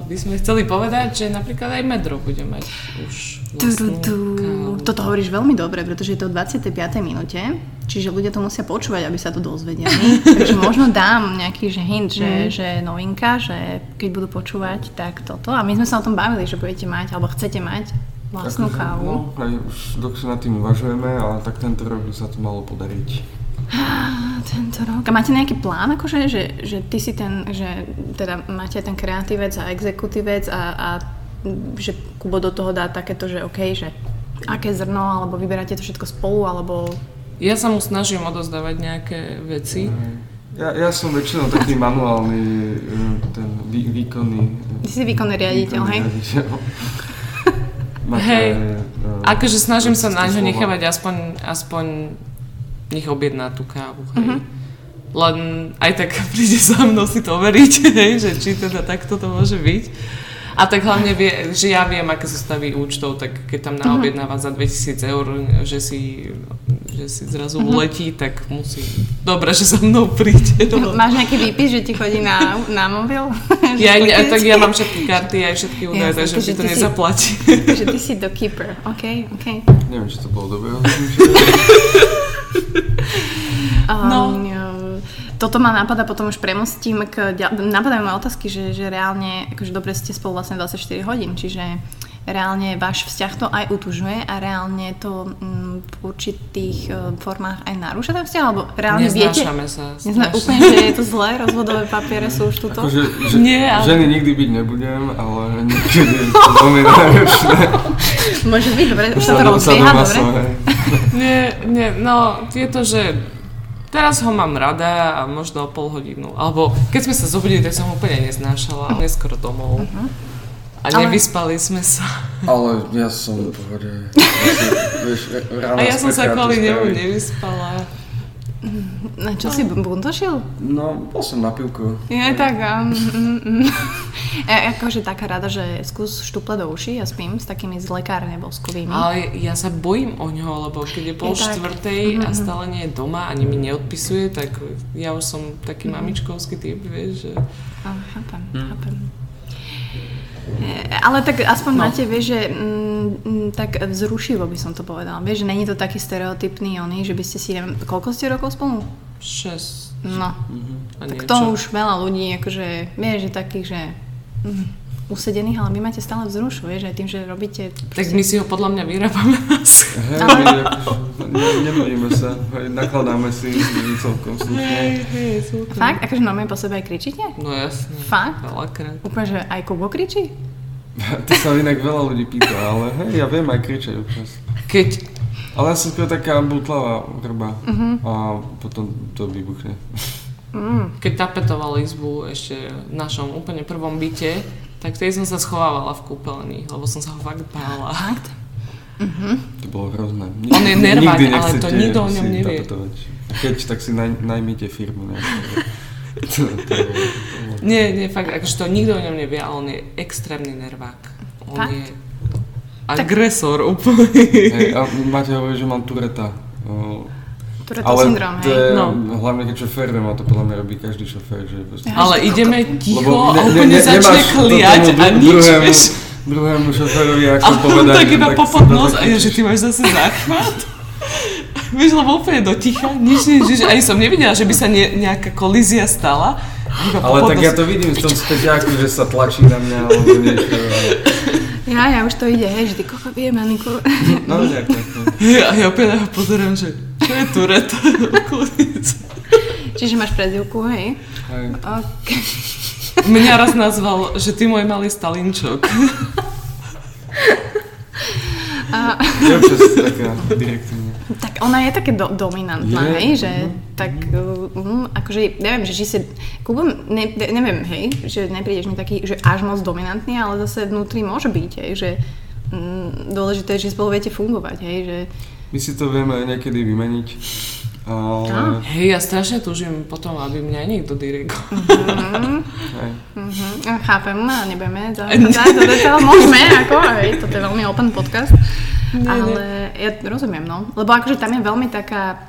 by sme chceli povedať, že napríklad aj Medro bude mať už vlastnú. Toto hovoríš veľmi dobre, pretože je to v 25. minúte, čiže ľudia to musia počúvať, aby sa to dozvedeli. *laughs* Takže možno dám nejaký že hint, že, Mm. že novinka, že keď budú počúvať, tak toto. A my sme sa o tom bavili, že budete mať, alebo chcete mať vlastnú Akože, kávu. No, aj už dlhšie nad tým uvažujeme, ale tak tento rok by sa to malo podariť. *gasps* A tento rok. A máte nejaký plán, akože, že, že ty si ten, že teda máte ten kreatívec a exekutívec a, a že Kubo do toho dá takéto, že OK, že aké zrno, alebo vyberáte to všetko spolu, alebo Ja sa mu snažím odozdávať nejaké veci. Ja, ja som väčšinou taký manuálny, eh, ten vý, výkonný... Ty si výkonný riaditeľ, výkonný hej? riaditeľ. *laughs* Hej. eh, Akože snažím sa na ňo nechávať aspoň, aspoň nech objedná tú kávu, hej. Mhm. Len aj tak *laughs* príde za mnou si to overiť, *laughs* hej, že či teda takto to môže byť. A tak hlavne vie, že ja viem, aké sú stavy účtov, tak keď tam Mhm. naobjednáva za 2000 eur, že si, že si zrazu Mhm. uletí, tak musí... Dobre, že za mnou príde. *laughs* No. Máš nejaký výpis, že ti chodí na, na mobil? Ja, ja, tak ja mám všetky karty, aj všetky údaje, Jasne, takže mi to nezaplatí. že ty si dokeeper. OK, OK. Neviem, či to bolo. Um, No. Toto ma napadá, potom už premostím k... Napadajú ma otázky, že, že reálne, akože dobre ste spolu vlastne 24 hodín, čiže reálne váš vzťah to aj utužuje a reálne to mm, v určitých e, formách aj narúša ten vzťah, alebo reálne viete... Neznášame sa. Nezna, strašne. úplne, že je to zlé, rozvodové papiere sú už tuto. Akože, že, Nie, ale- ženy nikdy byť nebudem, ale niekedy je to veľmi náročné. Môže byť, dobre, už sa to Sa sa rozbieha, dobre? Nie, nie, no je to, že teraz ho mám rada a možno o pol hodinu. Alebo keď sme sa zobudili, tak som ho úplne neznášala. Neskoro domov. A Ale- nevyspali sme sa. Ale ja som v pohode. Ja *laughs* som, vieš, ráno A ja som sa kvôli nemu nevyspala. No, čo si buntošil? No, bol som na pivku. Je tak, um, mm, mm. E, akože taká rada, že skús štuple do uší a spím s takými z lekárne boskovými. Ale ja sa bojím o ňo, lebo keď je pol Je tak. štvrtej a stále nie je doma, ani mi neodpisuje, tak ja už som taký mamičkovský typ, vieš, že... A, chápem, chápem. E, Ale tak aspoň No. máte, vieš, že mm, mm, tak vzrušivo by som to povedala. Vieš, že není to taký stereotypný oný, že by ste si, neviem, koľko ste rokov spolu? 6 No, a tak to už veľa ľudí, akože, vieš, že takých, že mm, usedených, ale vy máte stále vzrušu, vieš, aj tým, že robíte... Tak my si ho podľa mňa vyrábame *laughs* na Hej, Ale- my ne, nemýlime sa, hej, nakladáme si celkom slušne. hej, celkom. Fakt? Akože normálne po sebe aj kričíte? No jasne. Fakt? Veľakrát. Úplne, že aj Kubo kričí? *laughs* To sa inak veľa ľudí pýta, ale hej, ja viem aj kričať občas. Keď Ale ja som skôr taká butlavá hrba Mhm. a potom to vybuchne. Mm. keď tapetoval izbu ešte v našom úplne prvom byte, tak tej som sa schovávala v kúpeľni, lebo som sa ho fakt bála. Fakt? To bolo hrozné. On je *laughs* nervák, ale to nikto o ňom nevie. tapetovať. Keď, tak si naj, najmite firmu. Ne? *laughs* to. Nie, nie, fakt, akože to nikto o ňom nevie, ale on je extrémny nervák. On Fakt? je agresor úplne. Hej, a máte hovorí, že mám tureta. O, Tourette Ale syndrom, to hej. je, No. hlavne keď šoférujeme, a to podľa mňa robí každý šofér, že proste... Ale ideme ticho Lebo a ne- úplne ne- ne- začne kliať a nič, druhému- vieš. Druhému šoférovi, ak A som povedal, tak iba tak po si pod to nos a ja, že ty máš zase záchvat. *laughs* Vieš, lebo úplne do ticha, nič, nič, nič, ani som nevidela, že by sa ne, nejaká kolízia stala. Ale tak ja to vidím v tom späťáku, že sa tlačí na mňa alebo *laughs* niečo. Ja, ja už to ide, hej, že ty koko viem, Aniku. No, tak, tak, tak. Ja, ja opäť ho pozerám, že čo je Tourette? Čiže máš prezivku, hej? Hej. Ok. Mňa raz nazval, že ty môj malý Stalinčok. Je občas taká direktívna. Tak ona je také do, dominantná, Je, hej, že no. tak, uh, akože, neviem, že či si, Kubo, ne, ne- neviem, hej, že neprídeš mi taký, že až moc dominantný, ale zase vnútri môže byť, hej, že mm, dôležité je, že spolu viete fungovať, hej, že My si to vieme niekedy vymeniť. Ale... Hej, ja strašne túžim potom, aby mňa niekto dirigoval. Hej. Mhm, ja chápem, a nebudeme zachádzať *laughs* do detail, môžeme, ako, hej, toto je veľmi open podcast, ale ja rozumiem, no, lebo akože tam je veľmi taká,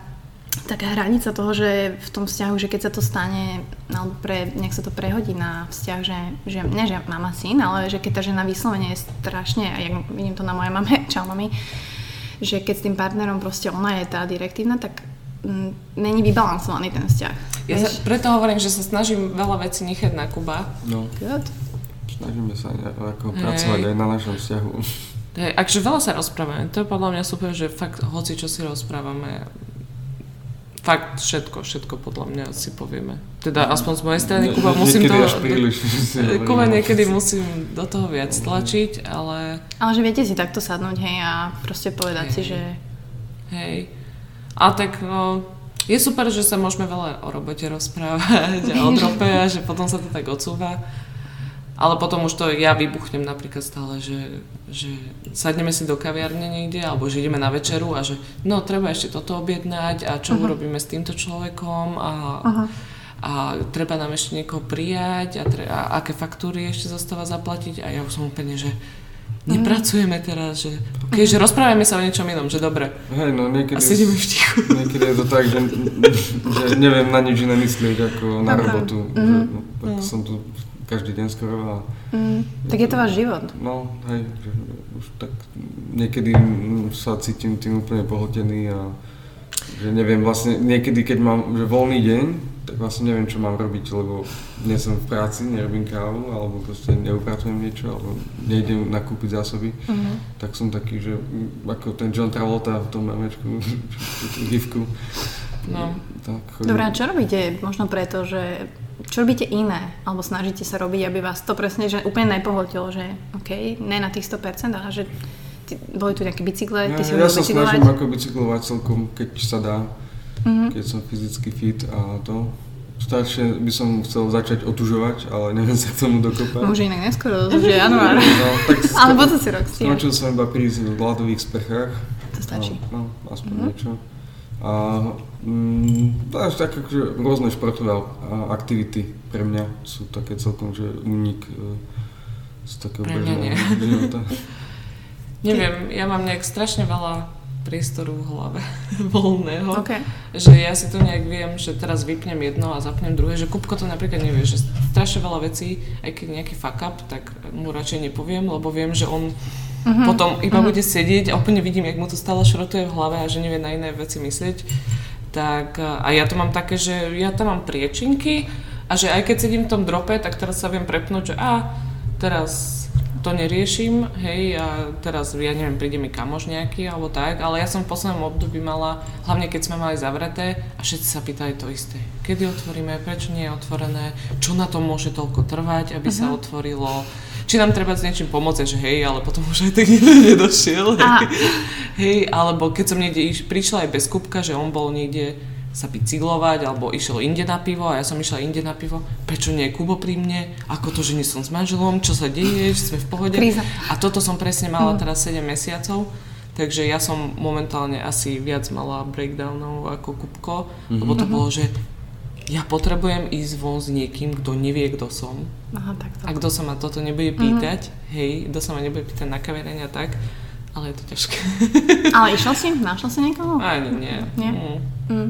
taká hranica toho, že v tom vzťahu, že keď sa to stane, alebo pre, nech sa to prehodí na vzťah, že, že ne, že mama syn, ale že keď tá žena vyslovene je strašne, a ja vidím to na mojej mame, čau mami, že keď s tým partnerom proste ona je tá direktívna, tak mm, není vybalansovaný ten vzťah. Ja sa, preto hovorím, že sa snažím veľa vecí nechať na Kuba. No, Good. snažíme sa ako pracovať aj na našom vzťahu. Hej, akže veľa sa rozprávame. To je podľa mňa super, že fakt hoci čo si rozprávame, fakt všetko, všetko podľa mňa si povieme. Teda aspoň z mojej strany, Kuba, musím to... príliš *laughs* si. Kuba niekedy musím do toho viac tlačiť, ale Ale že viete si takto sadnúť, hej, a proste povedať si, Hej. že hej. A tak no, je super, že sa môžeme veľa o robote rozprávať a o drope a že potom sa to tak odsúva. Ale potom už to ja vybuchnem napríklad stále, že, že sadneme si do kaviarne niekde, alebo že ideme na večeru a že no treba ešte toto objednať a čo uh-huh. urobíme s týmto človekom a, uh-huh. a treba nám ešte niekoho prijať a, tre- a aké faktúry ešte zostáva zaplatiť a ja už som úplne, že nepracujeme teraz, že, okay, že rozprávame sa o niečom inom, že dobre. Hej, no niekedy, A sedíme v tichu. *laughs* niekedy je to tak, že, že neviem na nič iné myslieť ako na Áno. robotu. Že, no, tak som tu každý deň skoro a mm, tak je to váš život. no hej, už tak niekedy sa cítim tým úplne pohltený a že neviem vlastne, niekedy keď mám že voľný deň, tak vlastne neviem čo mám robiť, lebo nie som v práci, nerobím kávu, alebo proste neupracujem niečo, alebo nejdem nakúpiť zásoby, Mhm. tak som taký, že ako ten John Travolta v tom memečku, *laughs* gifku. No. Tak chodím. Dobrá, čo robíte možno preto, že čo robíte iné, alebo snažíte sa robiť, aby vás to presne že úplne nepohltilo, že OK, ne na tých 100%, ale že ty, boli tu nejaké bicykle, ty si ja, sa bicyklovať. snažím ako bicyklovať celkom, keď sa dá, Mhm. keď som fyzicky fit a to. Staršie by som chcel začať otužovať, ale neviem sa k tomu dokopať. Môže inak neskoro, že január. *laughs* No, tak *laughs* Ale budúci rok skončil som iba pri ľadových sprchách. To stačí. No, no aspoň niečo. A mm, tak akože rôzne športové aktivity pre mňa sú také celkom, že únik e, z takého Pre mňa nie. bežného života. *laughs* Neviem, ja mám nejak strašne veľa priestoru v hlave *laughs* voľného. OK. Že ja si to nejak viem, že teraz vypnem jedno a zapnem druhé, že Kupko to napríklad nevie, že strašne veľa vecí, aj keď nejaký fuck up, tak mu radšej nepoviem, lebo viem, že on uh-huh. potom iba uh-huh. bude sedieť a úplne vidím, jak mu to stále šrotuje v hlave a že nevie na iné veci myslieť. Tak a ja to mám také, že ja tam mám priečinky a že aj keď sedím v tom drope, tak teraz sa viem prepnúť, že a teraz to neriešim, hej, a teraz, ja neviem, príde mi kamoš nejaký alebo tak, ale ja som v poslednom období mala, hlavne keď sme mali zavreté a všetci sa pýtali to isté. Kedy otvoríme, prečo nie je otvorené, čo na to môže toľko trvať, aby sa otvorilo, či nám treba s niečím pomôcť, že hej, ale potom už aj tak nikto nedošiel. Hej. hej, alebo keď som niekde iš, prišla aj bez kubka, že on bol niekde sa bicyklovať, alebo išiel inde na pivo a ja som išla inde na pivo. Prečo nie je Kubo pri mne? Ako to, že nie som s manželom? Čo sa deje? Že sme v pohode? Kríza. A toto som presne mala teraz 7 mesiacov. Takže ja som momentálne asi viac mala breakdownov ako Kupko, lebo to bolo, že ja potrebujem ísť von s niekým, kto nevie, kto som. Aha, takto. A kto sa ma toto nebude pýtať, hej, kto sa ma nebude pýtať na kaviareň a tak. ale je to ťažké. *laughs* Ale išiel si? Našiel si niekoho? Ani nie. Nie? Mm. Mm.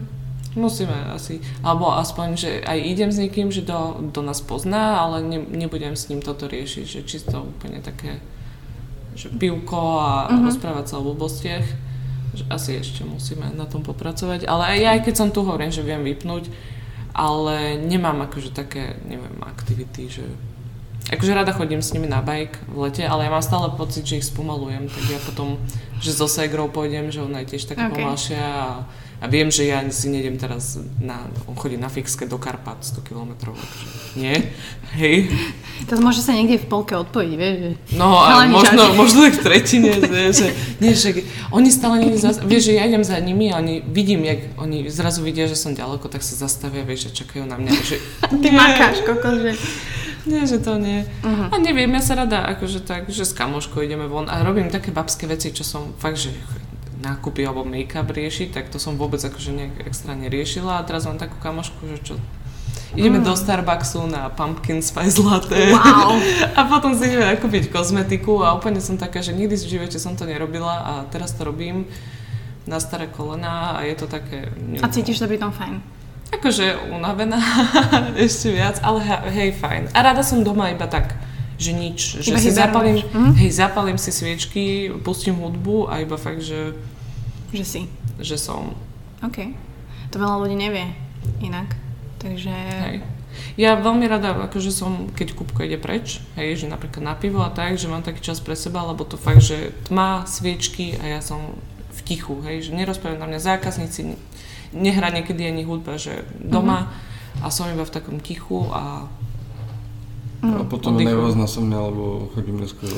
Musíme asi, alebo aspoň, že aj idem s niekým, že do, do nás pozná, ale ne, nebudem s ním toto riešiť, že čisto úplne také, že pivko a Mhm. rozprávať sa o blbostiach. Že asi ešte musíme na tom popracovať, ale aj aj keď som tu hovorím, že viem vypnúť, ale nemám akože také, neviem, aktivity, že Akože rada chodím s nimi na bike v lete, ale ja mám stále pocit, že ich spomalujem, tak ja potom, že so segrou pôjdem, že ona je tiež taká Ok. okay. pomalšia a, a viem, že ja si nejdem teraz na, on chodí na fixke do Karpat 100 km, nie, hej. To môže sa niekde v polke odpojiť, vieš, že... No a Chalani možno, čakí. možno v tretine, že, nie, že oni stále nie zas, vieš, že ja idem za nimi a oni, vidím, jak oni zrazu vidia, že som ďaleko, tak sa zastavia, vieš, že čakajú na mňa, že *laughs* Ty makáš, kokos, že... Nie, že to nie. Mhm. A neviem, ja sa rada akože tak, že s kamoškou ideme von a robím také babské veci, čo som fakt, že nákupy alebo make-up riešiť, tak to som vôbec akože nejak extra neriešila a teraz mám takú kamošku, že čo Ideme Mm. do Starbucksu na pumpkin spice latte Wow. *laughs* a potom si ideme nakúpiť kozmetiku a úplne som taká, že nikdy v živote som to nerobila a teraz to robím na staré kolená a je to také... A cítiš sa pri tom fajn. Akože unavená *laughs* ešte viac, ale he- hej, fajn. A rada som doma iba tak, že nič. Že Iba si zapalím, Mhm. hej, zapalím si sviečky, pustím hudbu a iba fakt, že, Že si. že som. OK. To veľa ľudí nevie inak. Takže... Hej. Ja veľmi rada, akože som, keď Kupko ide preč, hej, že napríklad na pivo a tak, že mám taký čas pre seba, lebo to fakt, že tma, sviečky a ja som v tichu, hej, že nerozprávajú na mňa zákazníci, nehrá niekedy ani hudba, že doma a som iba v takom tichu a Mm. A potom Oddychu. nervózna som mňa, lebo chodím neskôr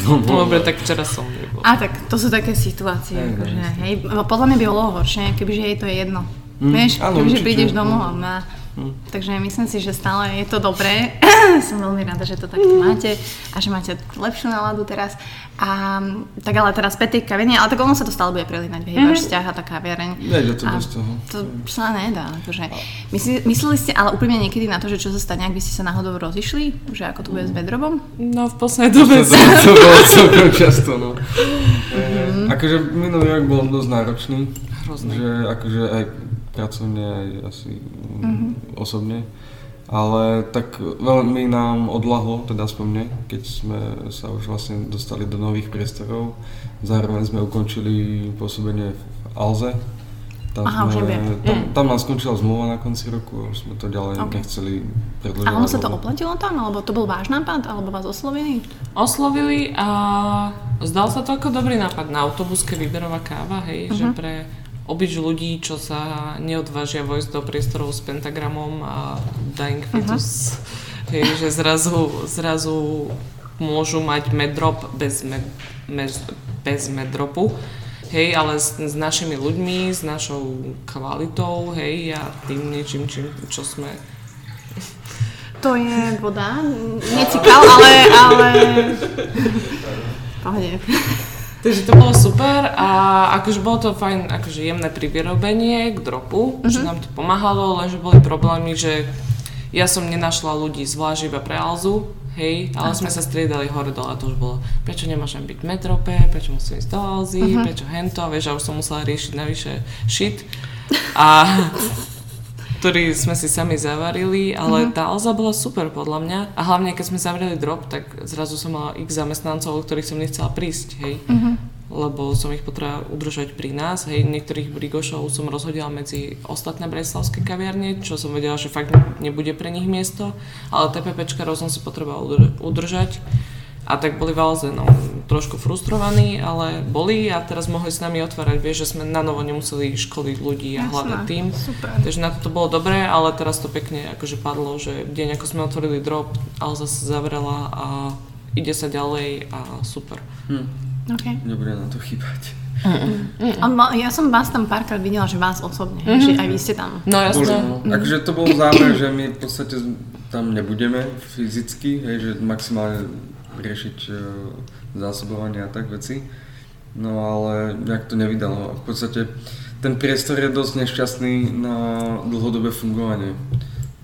domov. *laughs* No, dobre, tak včera som nebol. A tak to sú také situácie, Hej, akože, hej. hej, podľa mňa by bolo horšie, kebyže jej to je jedno. Mm, Vieš, áno, kebyže určite. prídeš domov a Mm. má... Mm. Takže myslím si, že stále je to dobré. *laughs* Som veľmi rada, že to takto máte a že máte lepšiu náladu teraz. A tak ale teraz späť tej kaviarne, ale tak ono sa to stále bude prelínať, Mhm. váš vzťah a tá kaviareň. Nejde to A bez toho. To sa nedá. Akože. Myslí, mysleli ste ale úprimne niekedy na to, že čo sa stane, ak by ste sa náhodou rozišli? Že ako to bude s Bedrobom? No v poslednej dobe To, to bolo celkom často, no. E, akože minulý rok bol dosť náročný. Hrozný. Že akože aj pracovne, aj asi mm, osobne. Ale tak veľmi nám odlahlo, teda aspoň mne, keď sme sa už vlastne dostali do nových priestorov. Zároveň sme ukončili pôsobenie v Alze. Tam, Aha, sme, tam, tam nám skončila zmluva na konci roku a už sme to ďalej Ok. nechceli predĺžovať. A ono sa to oplatilo tam? Alebo to bol váš nápad? Alebo vás oslovili? oslovili a zdal sa to ako dobrý nápad na autobuske výberová káva, hej, že pre obyč ľudí, čo sa neodvážia vojsť do priestorov s pentagramom a dying fetus, hej, že zrazu, zrazu môžu mať medrop bez, med, bez, bez medropu. Hej, ale s, s našimi ľuďmi, s našou kvalitou, hej, a tým niečím, čím, čo sme To je voda. Necikal, ale... ale... *laughs* Pohode. Takže to bolo super a akože bolo to fajn, akože jemné pri vyrobenie k dropu, mm-hmm. že nám to pomáhalo, lenže boli problémy, že ja som nenašla ľudí zvlášť iba pre Alzu, hej, ale sme sa striedali hore dole a to už bolo, prečo nemôžem byť v metrope, prečo musím ísť do Alzy, mm-hmm. prečo hento, vieš, a už som musela riešiť navyše shit. A *laughs* ktorý sme si sami zavarili, ale tá Alza bola super podľa mňa. A hlavne, keď sme zavreli drop, tak zrazu som mala x zamestnancov, o ktorých som nechcela prísť, hej. Lebo som ich potrebovala udržať pri nás, hej. Niektorých brigošov som rozhodila medzi ostatné breslavské kaviarne, čo som vedela, že fakt nebude pre nich miesto, ale TPPčkarov som si potrebovala udr- udržať. A tak boli Alze, no, trošku frustrovaní, ale boli a teraz mohli s nami otvárať, vieš, že sme na novo nemuseli školiť ľudí a Jasné, hľadať tým. super. Takže na to to bolo dobré, ale teraz to pekne akože padlo, že deň ako sme otvorili drop, Alza sa zavrela a ide sa ďalej a super. Hm, Okay. nebude na to chýbať. Ma- ja som vás tam párkrát videla, že vás osobne, že aj vy ste tam. No jasné. Možno. Akože to bol zámer, že my v podstate tam nebudeme fyzicky, hej, že maximálne riešiť e, zásobovanie a tak veci. No ale nejak to nevydalo. V podstate ten priestor je dosť nešťastný na dlhodobé fungovanie.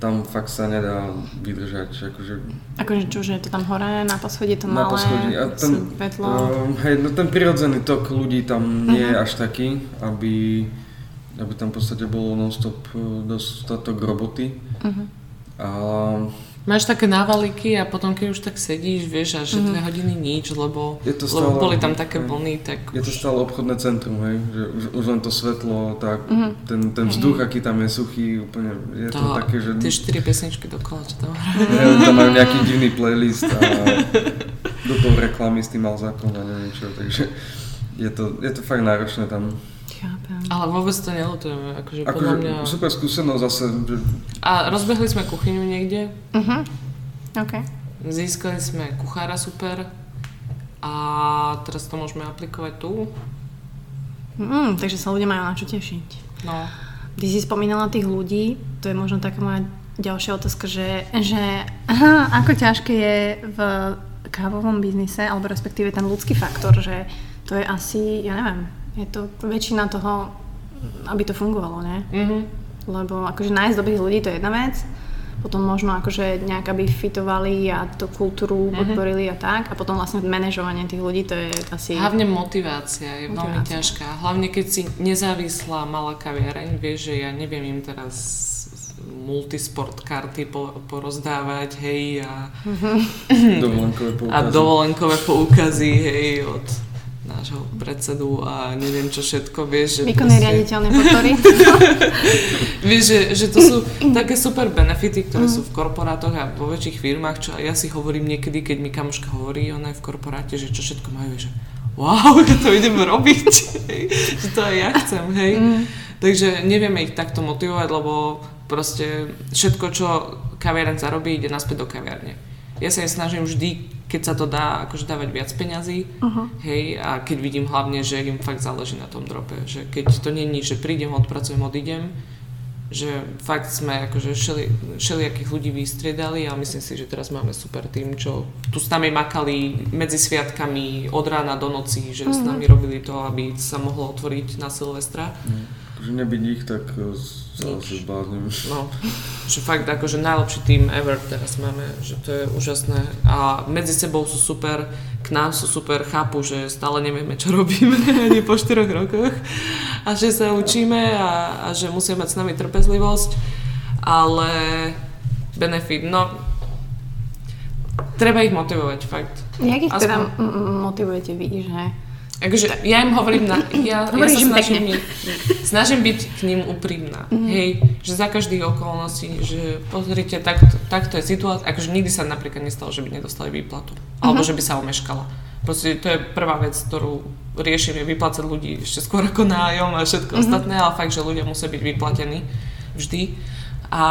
tam fakt sa nedá vydržať. Akože, akože čo, že je to tam hore, na poschodí to na malé, poschodí. A ten, svetlo. Uh, hej, no ten prirodzený tok ľudí tam nie je uh-huh. až taký, aby, aby tam v podstate bolo non-stop e, dostatok roboty. Uh-huh. A Máš také návaliky a potom keď už tak sedíš, vieš, a že mm-hmm. dve hodiny nič, lebo, je to stále, lebo boli tam také vlny, tak... Je to stále obchodné centrum, hej, že už, už len to svetlo, tak mm-hmm. ten, ten vzduch, mm-hmm. aký tam je suchý, úplne je to, to také, že... Tie štyri pesničky dokola, čo tam hrajú. tam majú nejaký divný playlist a do toho reklamy s tým mal zákon a neviem čo, takže je to, je to fakt náročné tam. Chápem. Ale vôbec to nelutujeme, akože ako podľa mňa... Super skúsenosť zase. Že... A rozbehli sme kuchyňu niekde. Uh-huh. OK. Získali sme kuchára super a teraz to môžeme aplikovať tu. Mm, takže sa ľudia majú na čo tešiť. No. Ty si spomínala tých ľudí, to je možno taká moja ďalšia otázka, že, že aha, ako ťažké je v kávovom biznise, alebo respektíve ten ľudský faktor, že to je asi, ja neviem, je to väčšina toho, aby to fungovalo, ne? Mm-hmm. Lebo akože nájsť dobrých ľudí to je jedna vec, potom možno akože nejak aby fitovali a tú kultúru mm-hmm. podporili a tak a potom vlastne manažovanie tých ľudí to je asi... Hlavne motivácia je motivácia. veľmi ťažká. Hlavne keď si nezávislá malá kaviareň, vieš, že ja neviem im teraz multisport karty po, porozdávať, hej, a, mm-hmm. *laughs* dovolenkové poukazy. a dovolenkové poukazy, hej, od nášho predsedu a neviem čo všetko, vieš, že... Výkonné proste... riaditeľné podpory. *laughs* vieš, že, že to sú *clears throat* také super benefity, ktoré mm. sú v korporátoch a vo väčších firmách, čo ja si hovorím niekedy, keď mi kamoška hovorí, ona je v korporáte, že čo všetko majú, že wow, *laughs* ja to idem robiť, že to aj ja chcem, hej. Mm. Takže nevieme ich takto motivovať, lebo proste všetko, čo kaviareň zarobí, ide naspäť do kaviarne. Ja sa aj snažím vždy keď sa to dá akože dávať viac peňazí, uh-huh. hej, a keď vidím hlavne, že im fakt záleží na tom drope, že keď to není, že prídem, odpracujem, odídem, že fakt sme akože šeli, šeliakých ľudí vystriedali a myslím si, že teraz máme super tým, čo tu s nami makali medzi sviatkami od rána do noci, že uh-huh. s mhm. nami robili to, aby sa mohlo otvoriť na Silvestra. Uh-huh že nebyť ich, tak e, sa asi zbláznim. No, že fakt akože najlepší tým ever teraz máme, že to je úžasné. A medzi sebou sú super, k nám sú super, chápu, že stále nevieme, čo robíme *laughs* ani po 4 rokoch. A že sa učíme a, a že musíme mať s nami trpezlivosť, ale benefit, no. Treba ich motivovať, fakt. Jak ich teda motivujete vy, že Akože ja im hovorím, na, *laughs* ja, ja sa snažím, mi, snažím byť k ním úprimná. Mm. Hej, že za každých okolností, že pozrite, takto, takto je situácia, akože nikdy sa napríklad nestalo, že by nedostali výplatu. Alebo mm-hmm. že by sa omeškala. Proste to je prvá vec, ktorú riešim, je vyplácať ľudí ešte skôr ako nájom a všetko mm-hmm. ostatné, ale fakt, že ľudia musia byť vyplatení vždy. A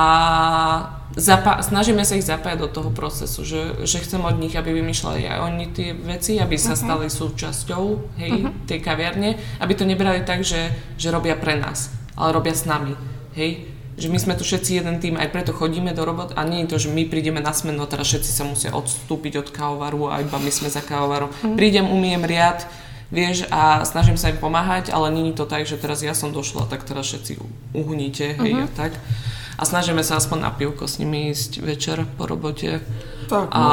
zapa- snažíme sa ich zapájať do toho procesu, že, že chcem od nich, aby vymýšľali aj oni tie veci, aby sa uh-huh. stali súčasťou hej, uh-huh. tej kaviarne, aby to nebrali tak, že, že robia pre nás, ale robia s nami. Hej? Že my sme tu všetci jeden tým, aj preto chodíme do robot a nie je to, že my prídeme na smenu, teraz všetci sa musia odstúpiť od kávovaru a iba my sme za kávovarom. Uh-huh. Prídem, umiem riad, vieš, a snažím sa im pomáhať, ale je to tak, že teraz ja som došla, tak teraz všetci uhníte, hej, uh-huh. a tak a snažíme sa aspoň na pivko s nimi ísť večer po robote tak, no. a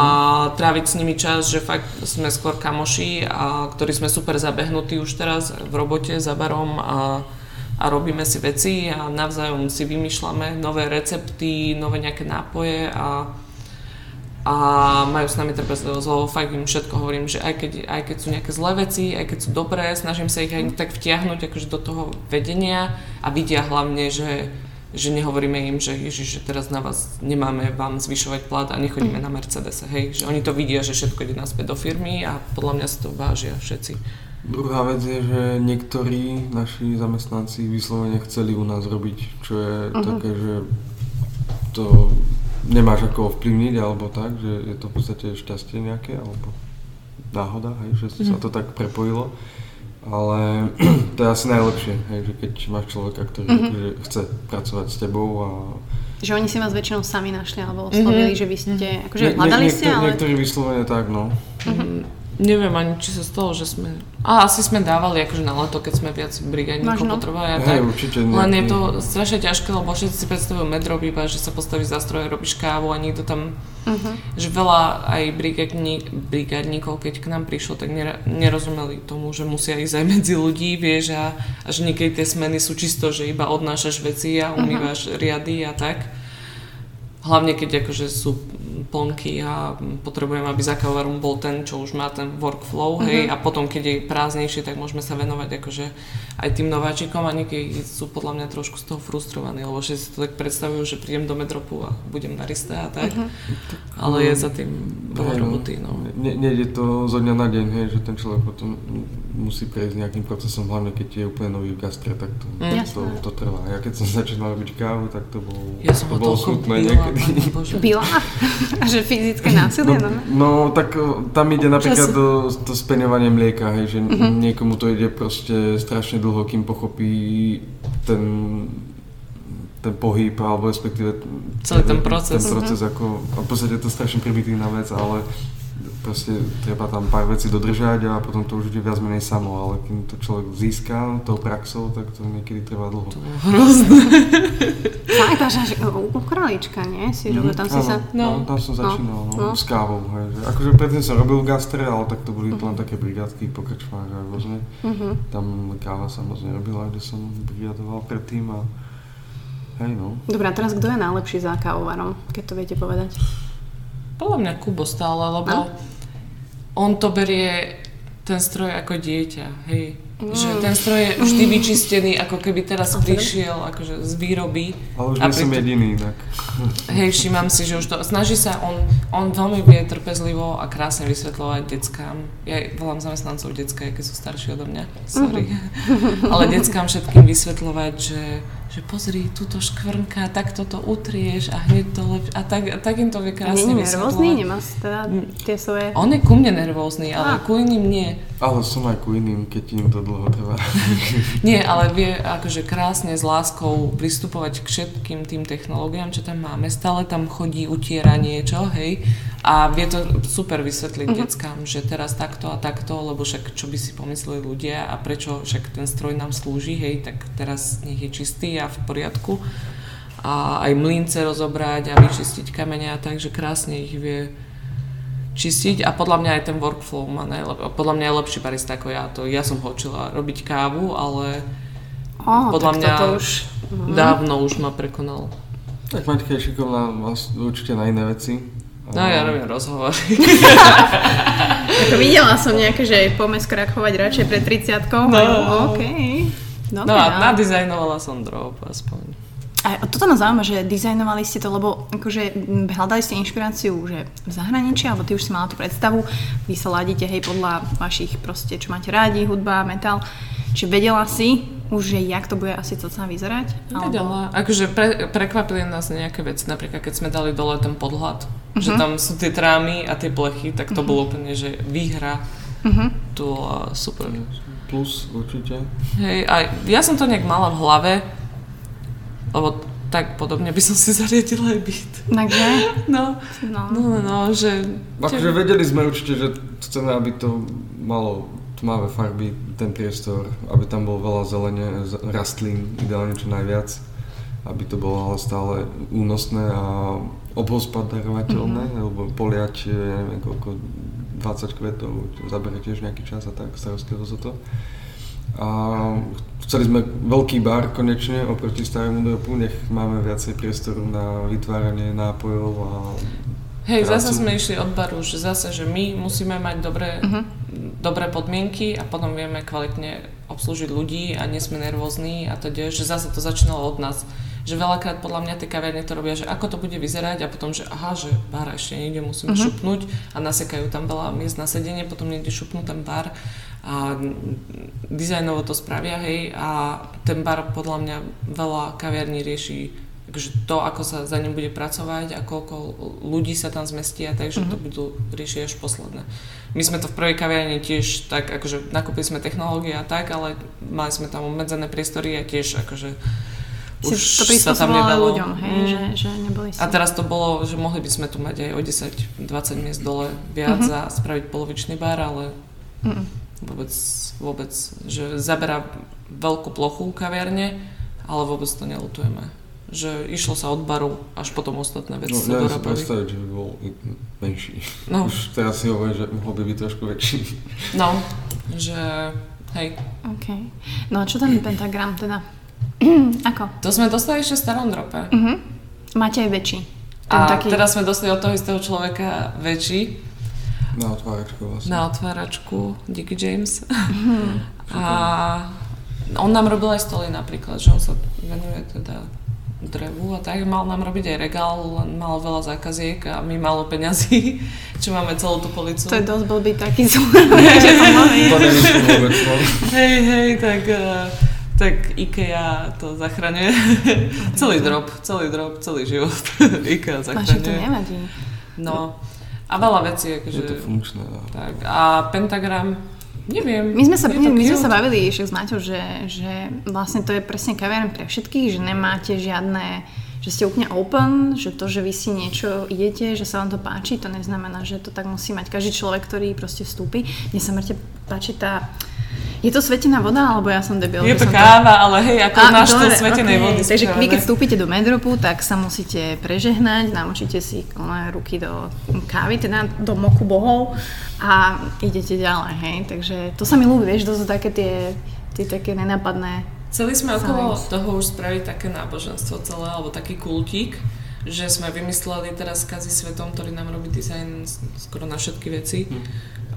tráviť s nimi čas, že fakt sme skôr kamoši, a ktorí sme super zabehnutí už teraz v robote za barom a, a robíme si veci a navzájom si vymýšľame nové recepty, nové nejaké nápoje a a majú s nami trpezlivosť, lebo fakt im všetko hovorím, že aj keď, aj keď sú nejaké zlé veci, aj keď sú dobré, snažím sa ich aj tak vtiahnuť akože do toho vedenia a vidia hlavne, že že nehovoríme im, že ježiš, že teraz na vás nemáme vám zvyšovať plat a nechodíme na Mercedes, hej, že oni to vidia, že všetko ide naspäť do firmy a podľa mňa si to vážia všetci. Druhá vec je, že niektorí naši zamestnanci vyslovene chceli u nás robiť, čo je uh-huh. také, že to nemáš ako ovplyvniť alebo tak, že je to v podstate šťastie nejaké alebo náhoda, hej, že uh-huh. sa mhm. to tak prepojilo ale *clears throat* to je asi najlepšie, hej, že keď máš človeka, ktorý mm-hmm. že chce pracovať s tebou a... Že oni si vás väčšinou sami našli alebo oslovili, mm-hmm. že vy ste, mhm. akože hľadali ste, ale... Niektorí vyslovene tak, no. Mm-hmm. Neviem ani, či sa stalo, že sme... A asi sme dávali akože na leto, keď sme viac brigádnikov Možno. potrebovali Hej, tak. určite Len je to strašne ťažké, lebo všetci si predstavujú medrop iba, že sa postaví za stroj, robíš kávu a nikto tam... Uh-huh. Že veľa aj brigádni, brigádnikov, keď k nám prišlo, tak nerozumeli tomu, že musia ísť aj medzi ľudí, vieš, a, a že niekedy tie smeny sú čisto, že iba odnášaš veci a umývaš riady a tak. Hlavne keď akože sú plnky a potrebujem, aby za kávarom bol ten, čo už má ten workflow, hej, a potom keď je prázdnejšie, tak môžeme sa venovať akože aj tým nováčikom a niekedy sú podľa mňa trošku z toho frustrovaní, lebo všetci si to tak predstavujú, že prídem do metropu a budem barista a tak, ale je za tým veľa no. roboty, no. Ne, nejde to zo dňa na deň, hej, že ten človek potom musí prejsť nejakým procesom, hlavne keď je úplne nový v gastre, tak to, Mm. to, to trvá. Ja keď som začínal robiť kávu, tak to bolo, Ja to bolo smutné bila, niekedy. Pane Bože. Byla? A *laughs* že fyzické násilie? No, No, no tak tam ide napríklad Čas. to, to speňovanie mlieka, hej, že Mhm. niekomu to ide proste strašne dlho, kým pochopí ten, ten pohyb, alebo respektíve Celý ten proces. Ten proces ako, a v podstate je to strašne primitívna vec, ale proste treba tam pár vecí dodržať a potom to už ide viac menej samo, ale kým to človek získa tou praxou, tak to niekedy trvá dlho. To bolo hrozné. *laughs* Fakt, až u, králička, nie? Si robil, tam si sa... no, No. tam som začínal, no, no. s kávou, hej, že, akože predtým som robil v gastre, ale tak to boli len také brigádky po krčmách a rôzne. Uh-huh. Tam káva sa moc nerobila, kde som brigadoval predtým a hej no. Dobre, a teraz kto je najlepší za kávovarom, keď to viete povedať? Podľa mňa Kubo stále, lebo No. on to berie ten stroj ako dieťa, hej. Mm. Že ten stroj je vždy vyčistený, ako keby teraz prišiel akože z výroby. Ale už nie som jediný inak. Hej, všímam si, že už to, snaží sa, on, on veľmi vie trpezlivo a krásne vysvetľovať deckám. Ja volám zamestnancov decka, aj keď sú starší odo mňa, sorry. *laughs* Ale deckám všetkým vysvetľovať, že, že pozri, túto škvrnka, tak toto utrieš a hneď to lepšie. A tak, a tak im to vie krásne Nie je nervózny? Nemá teda tie svoje... On je ku mne nervózny, ale Á. ku iným nie. Ale som aj ku iným, keď im to dlho trvá. *laughs* Nie, ale vie akože krásne s láskou pristupovať k všetkým tým technológiám, čo tam máme. Stále tam chodí, utiera niečo, hej. A vie to super vysvetliť Mhm. deckám, že teraz takto a takto, lebo však čo by si pomysleli ľudia a prečo však ten stroj nám slúži, hej, tak teraz nech je čistý a v poriadku. A aj mlínce rozobrať a vyčistiť kamene a tak, že krásne ich vie čistiť a podľa mňa aj ten workflow má najlep- podľa mňa je lepší barista ako ja. To ja som ho učila robiť kávu, ale Ó, podľa mňa už... Mhm. dávno už ma prekonal. tak Maťka je šikovná vás- určite na iné veci. No ja robím rozhovory. *laughs* Ako videla som nejaké, že poďme skrakovať radšej pred 30 No. OK. Dobre, No a ale- nadizajnovala som drop aspoň. A toto ma zaujíma, že dizajnovali ste to, lebo akože hľadali ste inšpiráciu že v zahraničí, alebo ty už si mala tú predstavu, vy sa ladíte hej podľa vašich proste, čo máte rádi, hudba, metal. Či vedela si už, že jak to bude asi celá vyzerať? Vedela. Akože pre, prekvapili nás nejaké veci, napríklad keď sme dali dole ten podhľad, že Mhm. tam sú tie trámy a tie plechy, tak to bolo úplne, že výhra. Uh-huh. To bola super. Plus určite. Hej, a ja som to nejak mala v hlave, lebo tak podobne by som si *laughs* zariadila aj byt. Takže, *laughs* No, no. no, no, no že... Akože vedeli sme určite, že chceme, aby to malo tmavé farby, ten priestor, aby tam bolo veľa zelene, rastlín, ideálne čo najviac, aby to bolo ale stále únosné a obhospodarovateľné, mm-hmm. lebo poliať, ja neviem koľko, 20 kvetov, zabere tiež nejaký čas a tak, starostlivosť o to. A chceli sme veľký bar konečne oproti starému dropu, nech máme viacej priestoru na vytváranie nápojov a Hej, prácu. zase sme išli od baru, že zase, že my musíme mať dobré, Mhm. dobré podmienky a potom vieme kvalitne obslúžiť ľudí a nie sme nervózni a teda, že zase to začínalo od nás. Že veľakrát podľa mňa tie kaviarne to robia, že ako to bude vyzerať a potom, že aha, že bar ešte niekde musíme Mhm. šupnúť a nasekajú tam veľa miest na sedenie, potom niekde šupnú ten bar a dizajnovo to spravia, hej, a ten bar podľa mňa veľa kaviarní rieši Takže to, ako sa za ním bude pracovať a koľko ľudí sa tam zmestí a takže to budú riešiť až posledné. My sme to v prvej kaviarni tiež tak, akože nakúpili sme technológie a tak, ale mali sme tam obmedzené priestory a tiež akože si už to sa tam prispôsobovala nedalo. ľuďom, hej, Mm. že, že neboli si. A teraz to bolo, že mohli by sme tu mať aj o 10-20 miest dole viac Mhm. a spraviť polovičný bar, ale Mm-mm. vôbec, vôbec, že zabera veľkú plochu kaviarne, ale vôbec to nelutujeme. Že išlo sa od baru, až potom ostatné veci No, sa neviem si predstaviť, že by bol menší. No. Už teraz si hovorím, že mohol by byť trošku väčší. No, že hej. OK. No a čo ten pentagram teda? *clears throat* Ako? To sme dostali ešte v starom drope. Mhm. Máte aj väčší. Ten A taký... teraz sme dostali od toho istého človeka väčší Na otváračku vlastne. na otváračku, díky James. *laughs* A on nám robil aj stoly napríklad, že on sa venuje teda drevu a tak. Mal nám robiť aj regál, len mal veľa zákaziek a my málo peňazí, *laughs* čo máme celú tú policu. To je dosť blbý taký *laughs* zvuk, že to. Hej, hej, tak, eh, tak IKEA to zachraňuje. *laughs* celý drop, celý drop, celý život *laughs* IKEA Vaše to zachraňuje. nevadí. No, a veľa vecí, Je akože... to funkčné. no. Tak, a pentagram, neviem. My sme sa, je my, to my sme sa bavili ešte s Maťou, že, že vlastne to je presne kaviareň pre všetkých, že nemáte žiadne že ste úplne open, že to, že vy si niečo idete, že sa vám to páči, to neznamená, že to tak musí mať každý človek, ktorý proste vstúpi. Mne sa mŕte páči tá... Je to svetená voda, alebo ja som debil? Je to káva, ale hej, ako náš to dobre, svetenej okej. vody. Takže vy keď vstúpite do medropu, tak sa musíte prežehnať, namočíte si one, ruky do kávy, teda do moku bohov a idete ďalej, hej. Takže to sa mi ľúbi, vieš, to sú také tie, tie také nenápadné Chceli sme okolo toho už spraviť také náboženstvo celé, alebo taký kultík, že sme vymysleli teraz Kazi Svetom, ktorý nám robí dizajn skoro na všetky veci.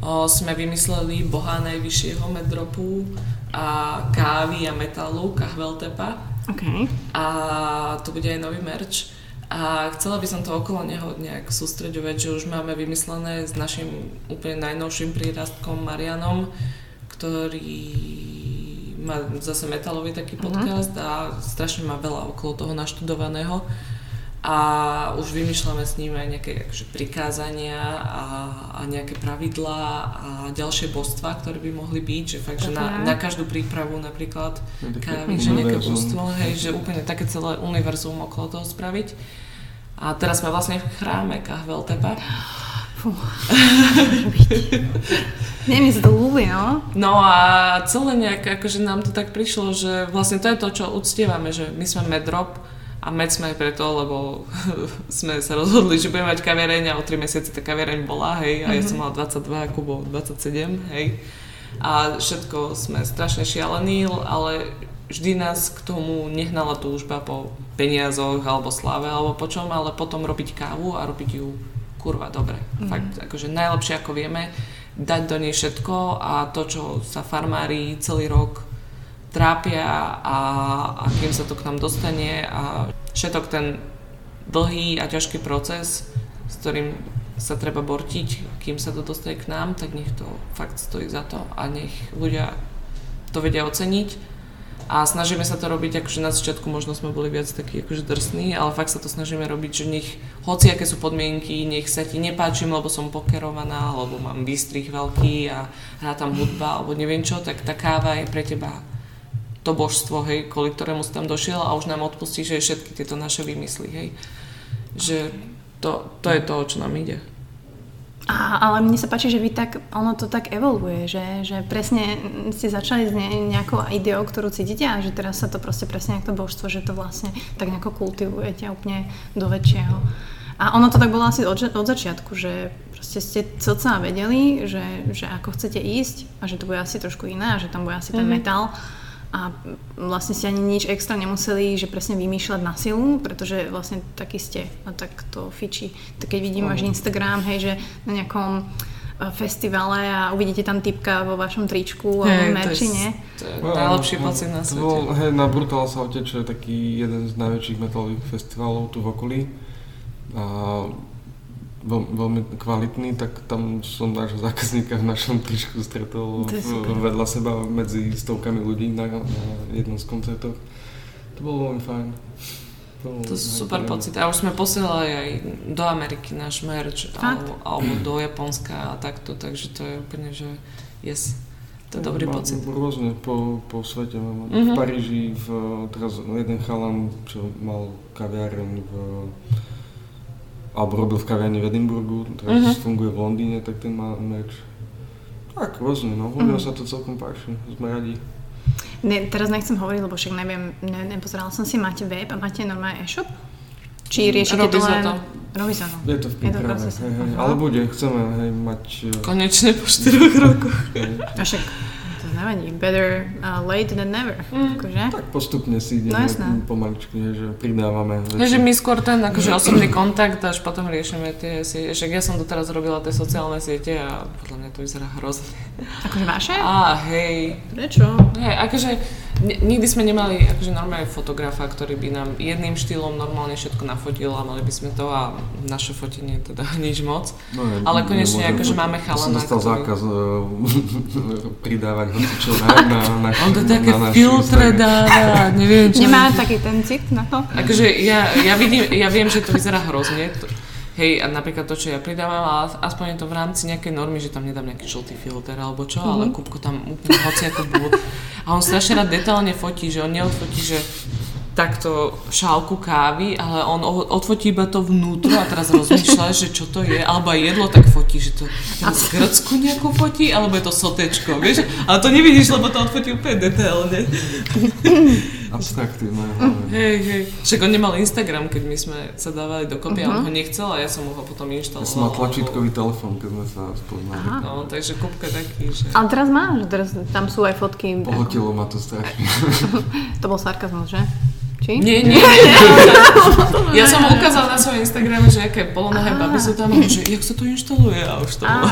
O, sme vymysleli boha najvyššieho medropu a kávy a metalu, Kahveltepa. OK. a to bude aj nový merch. A chcela by som to okolo neho nejak sústreďovať, že už máme vymyslené s našim úplne najnovším prírastkom Marianom, ktorý má zase metalový taký podcast a strašne má veľa okolo toho naštudovaného. A už vymýšľame s ním aj nejaké akože, prikázania a, a nejaké pravidlá a ďalšie božstva, ktoré by mohli byť, že fakt, že na, na každú prípravu napríklad No, kávy, že nejaké božstvo, hej, že úplne také celé univerzum okolo toho spraviť. A teraz sme vlastne v chráme Kahveltepa. Fú. Nie, mi sa to ľúbi, no. No a celé nejak, akože nám to tak prišlo, že vlastne to je to, čo uctievame, že my sme medrop a med sme aj preto, lebo *laughs* sme sa rozhodli, že budeme mať kaviareň a o 3 mesiace tá kaviareň bola, hej, a ja som mala 22, Kubo 27, hej. A všetko sme strašne šialení, ale vždy nás k tomu nehnala túžba po peniazoch alebo sláve alebo po čom, ale potom robiť kávu a robiť ju kurva dobre. Fakt, akože najlepšie ako vieme, dať do nej všetko a to, čo sa farmári celý rok trápia a, a kým sa to k nám dostane a všetok ten dlhý a ťažký proces, s ktorým sa treba bortiť, kým sa to dostane k nám, tak nech to fakt stojí za to a nech ľudia to vedia oceniť. A snažíme sa to robiť, akože na začiatku možno sme boli viac takí akože drsní, ale fakt sa to snažíme robiť, že nech, hoci aké sú podmienky, nech sa ti nepáčim, lebo som pokerovaná, alebo mám výstrih veľký a hrá tam hudba, alebo neviem čo, tak tá káva je pre teba to božstvo, hej, kvôli ktorému si tam došiel a už nám odpustí, že všetky tieto naše vymysly, hej. Že to, to je to, o čo nám ide. A, ale mne sa páči, že vy tak, ono to tak evoluje, že, že presne ste začali s ne, nejakou ideou, ktorú cítite a že teraz sa to proste presne ako to božstvo, že to vlastne tak nejako kultivujete úplne do väčšieho. A ono to tak bolo asi od, od začiatku, že proste ste celca vedeli, že, že ako chcete ísť a že to bude asi trošku iné a že tam bude asi ten Mhm. metal a vlastne ste ani nič extra nemuseli, že presne vymýšľať na silu, pretože vlastne taký ste a tak to fičí. Tak keď vidím váš Instagram, hej, že na nejakom e, festivale a uvidíte tam typka vo vašom tričku alebo Hej, merči, je, nie? to je najlepší No, pocit na to Bol, svete. hej, na Brutal Saute, čo je taký jeden z najväčších metalových festivalov tu v okolí. A veľ, veľmi kvalitný, tak tam som nášho zákazníka v našom tričku stretol To vedľa seba medzi stovkami ľudí na, na jednom z koncertov. To bolo veľmi fajn. bolo To sú super pocity. A už sme posielali aj do Ameriky náš merch, alebo, alebo *clears throat* do Japonska a takto, takže to je úplne, že yes. To je dobrý pocit. Rôzne po, po svete. Mám Mhm. v Paríži, v, teraz jeden chalan, čo mal kaviareň v alebo robil v kaviarni v Edinburgu, teraz Mhm. funguje v Londýne, tak ten má meč. Tak, rôzne, no. Ľuďom Mhm. sa to celkom páči, sme radi. Ne, teraz nechcem hovoriť, lebo však neviem, ne, nepozerala som si, máte web a máte normálne e-shop? Či riešite Robí to len... to. Robí sa to. Je to v príprave, hej, hej. Ale bude, chceme hej, mať... eh, Konečne po 4 rokoch. A však to nevadí. Better uh, late than never. Mm. Akože? Tak postupne si ideme No jasné. pomaličky, hej, že pridávame veci. Takže my skôr ten akože osobný kontakt, až potom riešime tie siete. Však ja som doteraz robila tie sociálne siete a podľa mňa to vyzerá hrozne. Akože vaše? Á, hej. Prečo? Nie, akože ni- nikdy sme nemali akože normálne fotografa, ktorý by nám jedným štýlom normálne všetko nafotil a mali by sme to a naše fotenie teda *laughs* nič moc. No, je, Ale konečne, nemôžem akože máme ja chalana, som dostal ktorý- zákaz uh, *laughs* pridávať hocičo na, na, na, On to také na filtre dáva, neviem čo. Nemá taký ten cit na to? Akože ja, ja, vidím, ja viem, že to vyzerá hrozne. To, hej, a napríklad to, čo ja pridávam, ale aspoň je to v rámci nejakej normy, že tam nedám nejaký žltý filter alebo čo, ale Kupko tam úplne hoci ako bolo. A on strašne rád detálne fotí, že on neodfotí, že takto šálku kávy, ale on odfotí iba to vnútro a teraz rozmýšľa, že čo to je, alebo aj jedlo tak fotí, že to teraz grcku nejakú fotí, alebo je to sotečko, vieš? Ale to nevidíš, lebo to odfotí úplne detailne. *laughs* Abstraktívne. Hej, hej. Však on nemal Instagram, keď my sme sa dávali dokopy, uh-huh. a on ho nechcel a ja som mu ho potom Ja inštalovala. som mal tlačítkový telefón, keď sme sa spoznali. Aha. No, takže Kupka je taký, že... Ale teraz má, že teraz tam sú aj fotky. ako- Pohotilo ma to strašne. *laughs* To bol sarkazmus, že? Či? Nie, nie. *laughs* Ja som mu ukázala na svojom Instagrame, že aké polonohé baby sú tam, že jak sa to inštaluje a už to bolo.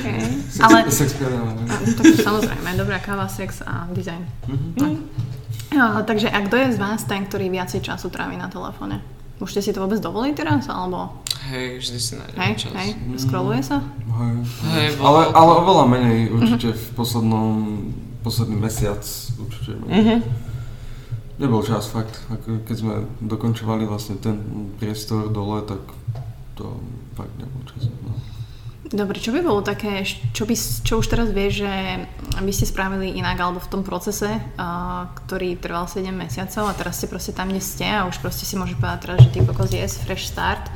Okay. Ale Sex tak samozrejme, dobrá káva, sex a dizajn. No, takže a kto je z vás ten, ktorý viacej času trávi na telefóne? Môžete si to vôbec dovoliť teraz? Alebo Hej, vždy si nájdem hej, čas. hej, scrolluje sa? Hej. Hej, Ale, ale oveľa menej určite v poslednom, posledný mesiac určite menej. Mhm. Nebol čas fakt, keď sme dokončovali vlastne ten priestor dole, tak to fakt nebol čas. No. Dobre, čo by bolo také, čo, by, čo už teraz vieš, že by ste spravili inak alebo v tom procese, uh, ktorý trval 7 mesiacov a teraz ste proste tam, kde ste a už proste si môžeš povedať teraz, že ty kokos yes, fresh start.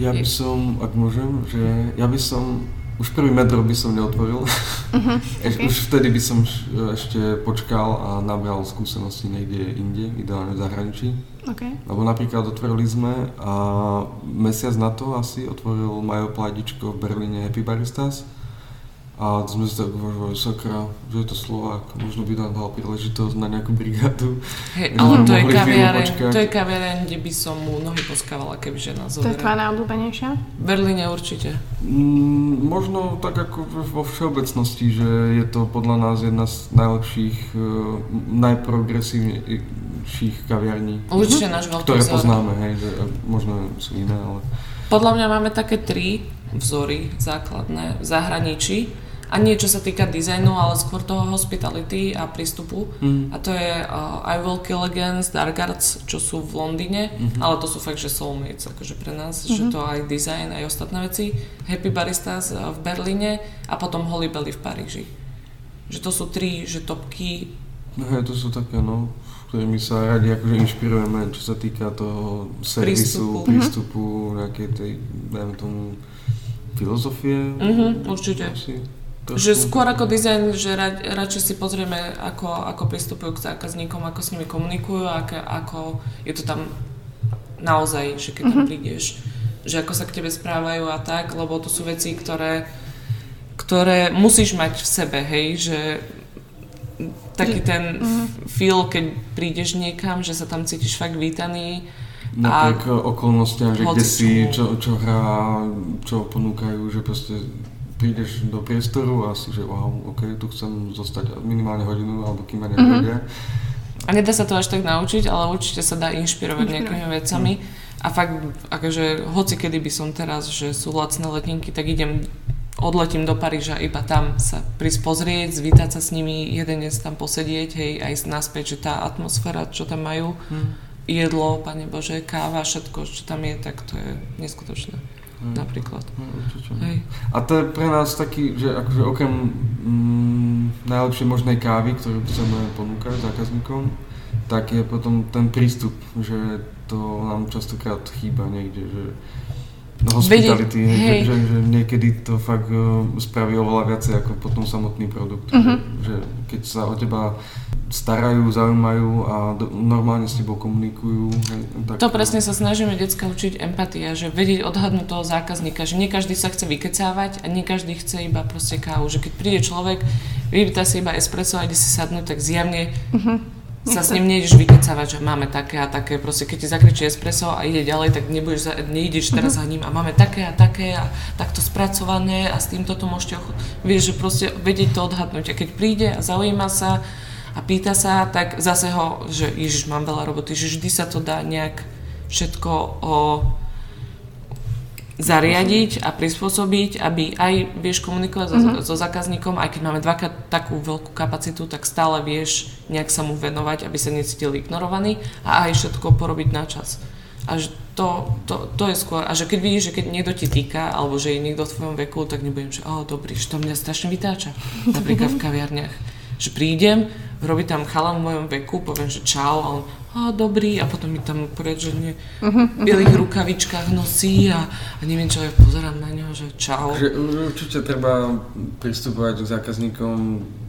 Ja by som, ak môžem, že ja by som, už prvý metro by som neotvoril. *laughs* Ok. Už vtedy by som ešte počkal a nabral skúsenosti niekde inde, ideálne v zahraničí. OK. Lebo napríklad otvorili sme a mesiac na to asi otvoril Majo Pladičko v Berlíne Happy Baristas. A sme si tak uvažovali, sakra, že je to Slovák, možno by nám dal príležitosť na nejakú brigádu. Hej, ale to je kaviareň, to je kaviareň, kde by som mu nohy poskávala, kebyže nás To je tvoja zoberie. najobľúbenejšia? V Berlíne určite. Mm, možno tak ako v- vo všeobecnosti, že je to podľa nás jedna z najlepších, eh, najprogresívnejších kaviarní, Určite náš veľký ktoré vzor. poznáme, hej, že eh, možno sú iné, ale... Podľa mňa máme také tri vzory základné v zahraničí. A nie čo sa týka dizajnu, ale skôr toho hospitality a prístupu. Mm. A to je uh, I Will Kill Against, Dark Arts, čo sú v Londýne, Mhm. ale to sú fakt, že soulmates, akože pre nás, že to aj dizajn, aj ostatné veci. Happy Baristas uh, v Berlíne a potom Holy Belly v Paríži. Že to sú tri, že topky. No hej, to sú také, no, ktorými sa radi akože inšpirujeme, čo sa týka toho servisu, Prístupu. prístupu, nejakej tej, dajme tomu, filozofie. Mhm, určite. Asi, Že skôr ako dizajn, že ra, radšej si pozrieme, ako, ako pristupujú k zákazníkom, ako s nimi komunikujú, ako, ako je to tam naozaj, že keď tam prídeš, že ako sa k tebe správajú a tak, lebo to sú veci, ktoré, ktoré musíš mať v sebe, hej, že taký ten feel, keď prídeš niekam, že sa tam cítiš fakt vítaný, Napriek okolnostiam, že kde si, čo. čo, čo hrá, čo ponúkajú, že proste prídeš do priestoru a si, že wow, ok, tu chcem zostať minimálne hodinu, alebo kým ma nevedia. A nedá sa to až tak naučiť, ale určite sa dá inšpirovať nejakými vecami. A fakt, akože hoci kedy by som teraz, že sú lacné letenky, tak idem, odletím do Paríža iba tam sa prísť pozrieť, zvítať sa s nimi, jeden deň tam posedieť, hej, aj naspäť, že tá atmosféra, čo tam majú, Hm. jedlo, pane Bože, káva, všetko, čo tam je, tak to je neskutočné. Hmm. napríklad. Hmm, Hej. A to je pre nás taký, že akože okrem mm, najlepšej možnej kávy, ktorú chceme ponúkať zákazníkom, tak je potom ten prístup, že to nám častokrát chýba niekde, že hospitality, Vedi, že, že, že niekedy to fakt uh, spraví oveľa viacej ako potom samotný produkt. Uh-huh. Že, že keď sa o teba starajú, zaujímajú a do, normálne s tebou komunikujú. Hej, tak, to presne sa snažíme detská učiť empatia, že vedieť odhadnúť toho zákazníka, že nie každý sa chce vykecávať a nie každý chce iba proste kávu, že keď príde človek, vypýta si iba espresso a ide si sadnúť, tak zjavne uh-huh sa s ním nejdeš vykecávať, že máme také a také, proste keď ti zakričí espresso a ide ďalej, tak nebudeš za, neideš teraz mm-hmm. za ním a máme také a také a takto spracované a s týmto to môžete, ochot... vieš, že proste vedieť to odhadnúť a keď príde a zaujíma sa a pýta sa, tak zase ho, že ježiš, mám veľa roboty, že vždy sa to dá nejak všetko o, zariadiť a prispôsobiť, aby aj vieš komunikovať mm-hmm. so, so zákazníkom, aj keď máme dvakrát takú veľkú kapacitu, tak stále vieš nejak sa mu venovať, aby sa necítil ignorovaný a aj všetko porobiť na čas. A že to, to, to je skôr, a že keď vidíš, že keď niekto ti týka, alebo že je niekto v tvojom veku, tak nebudem, že oh, dobrý, že to mňa strašne vytáča, napríklad v kaviarniach. Že prídem, robí tam chalan v mojom veku, poviem, že čau, a on, a dobrý, a potom mi tam poriad, že nie, v bielých rukavičkách nosí a, a neviem čo, ja pozerám na neho, že čau. Že určite treba pristupovať k zákazníkom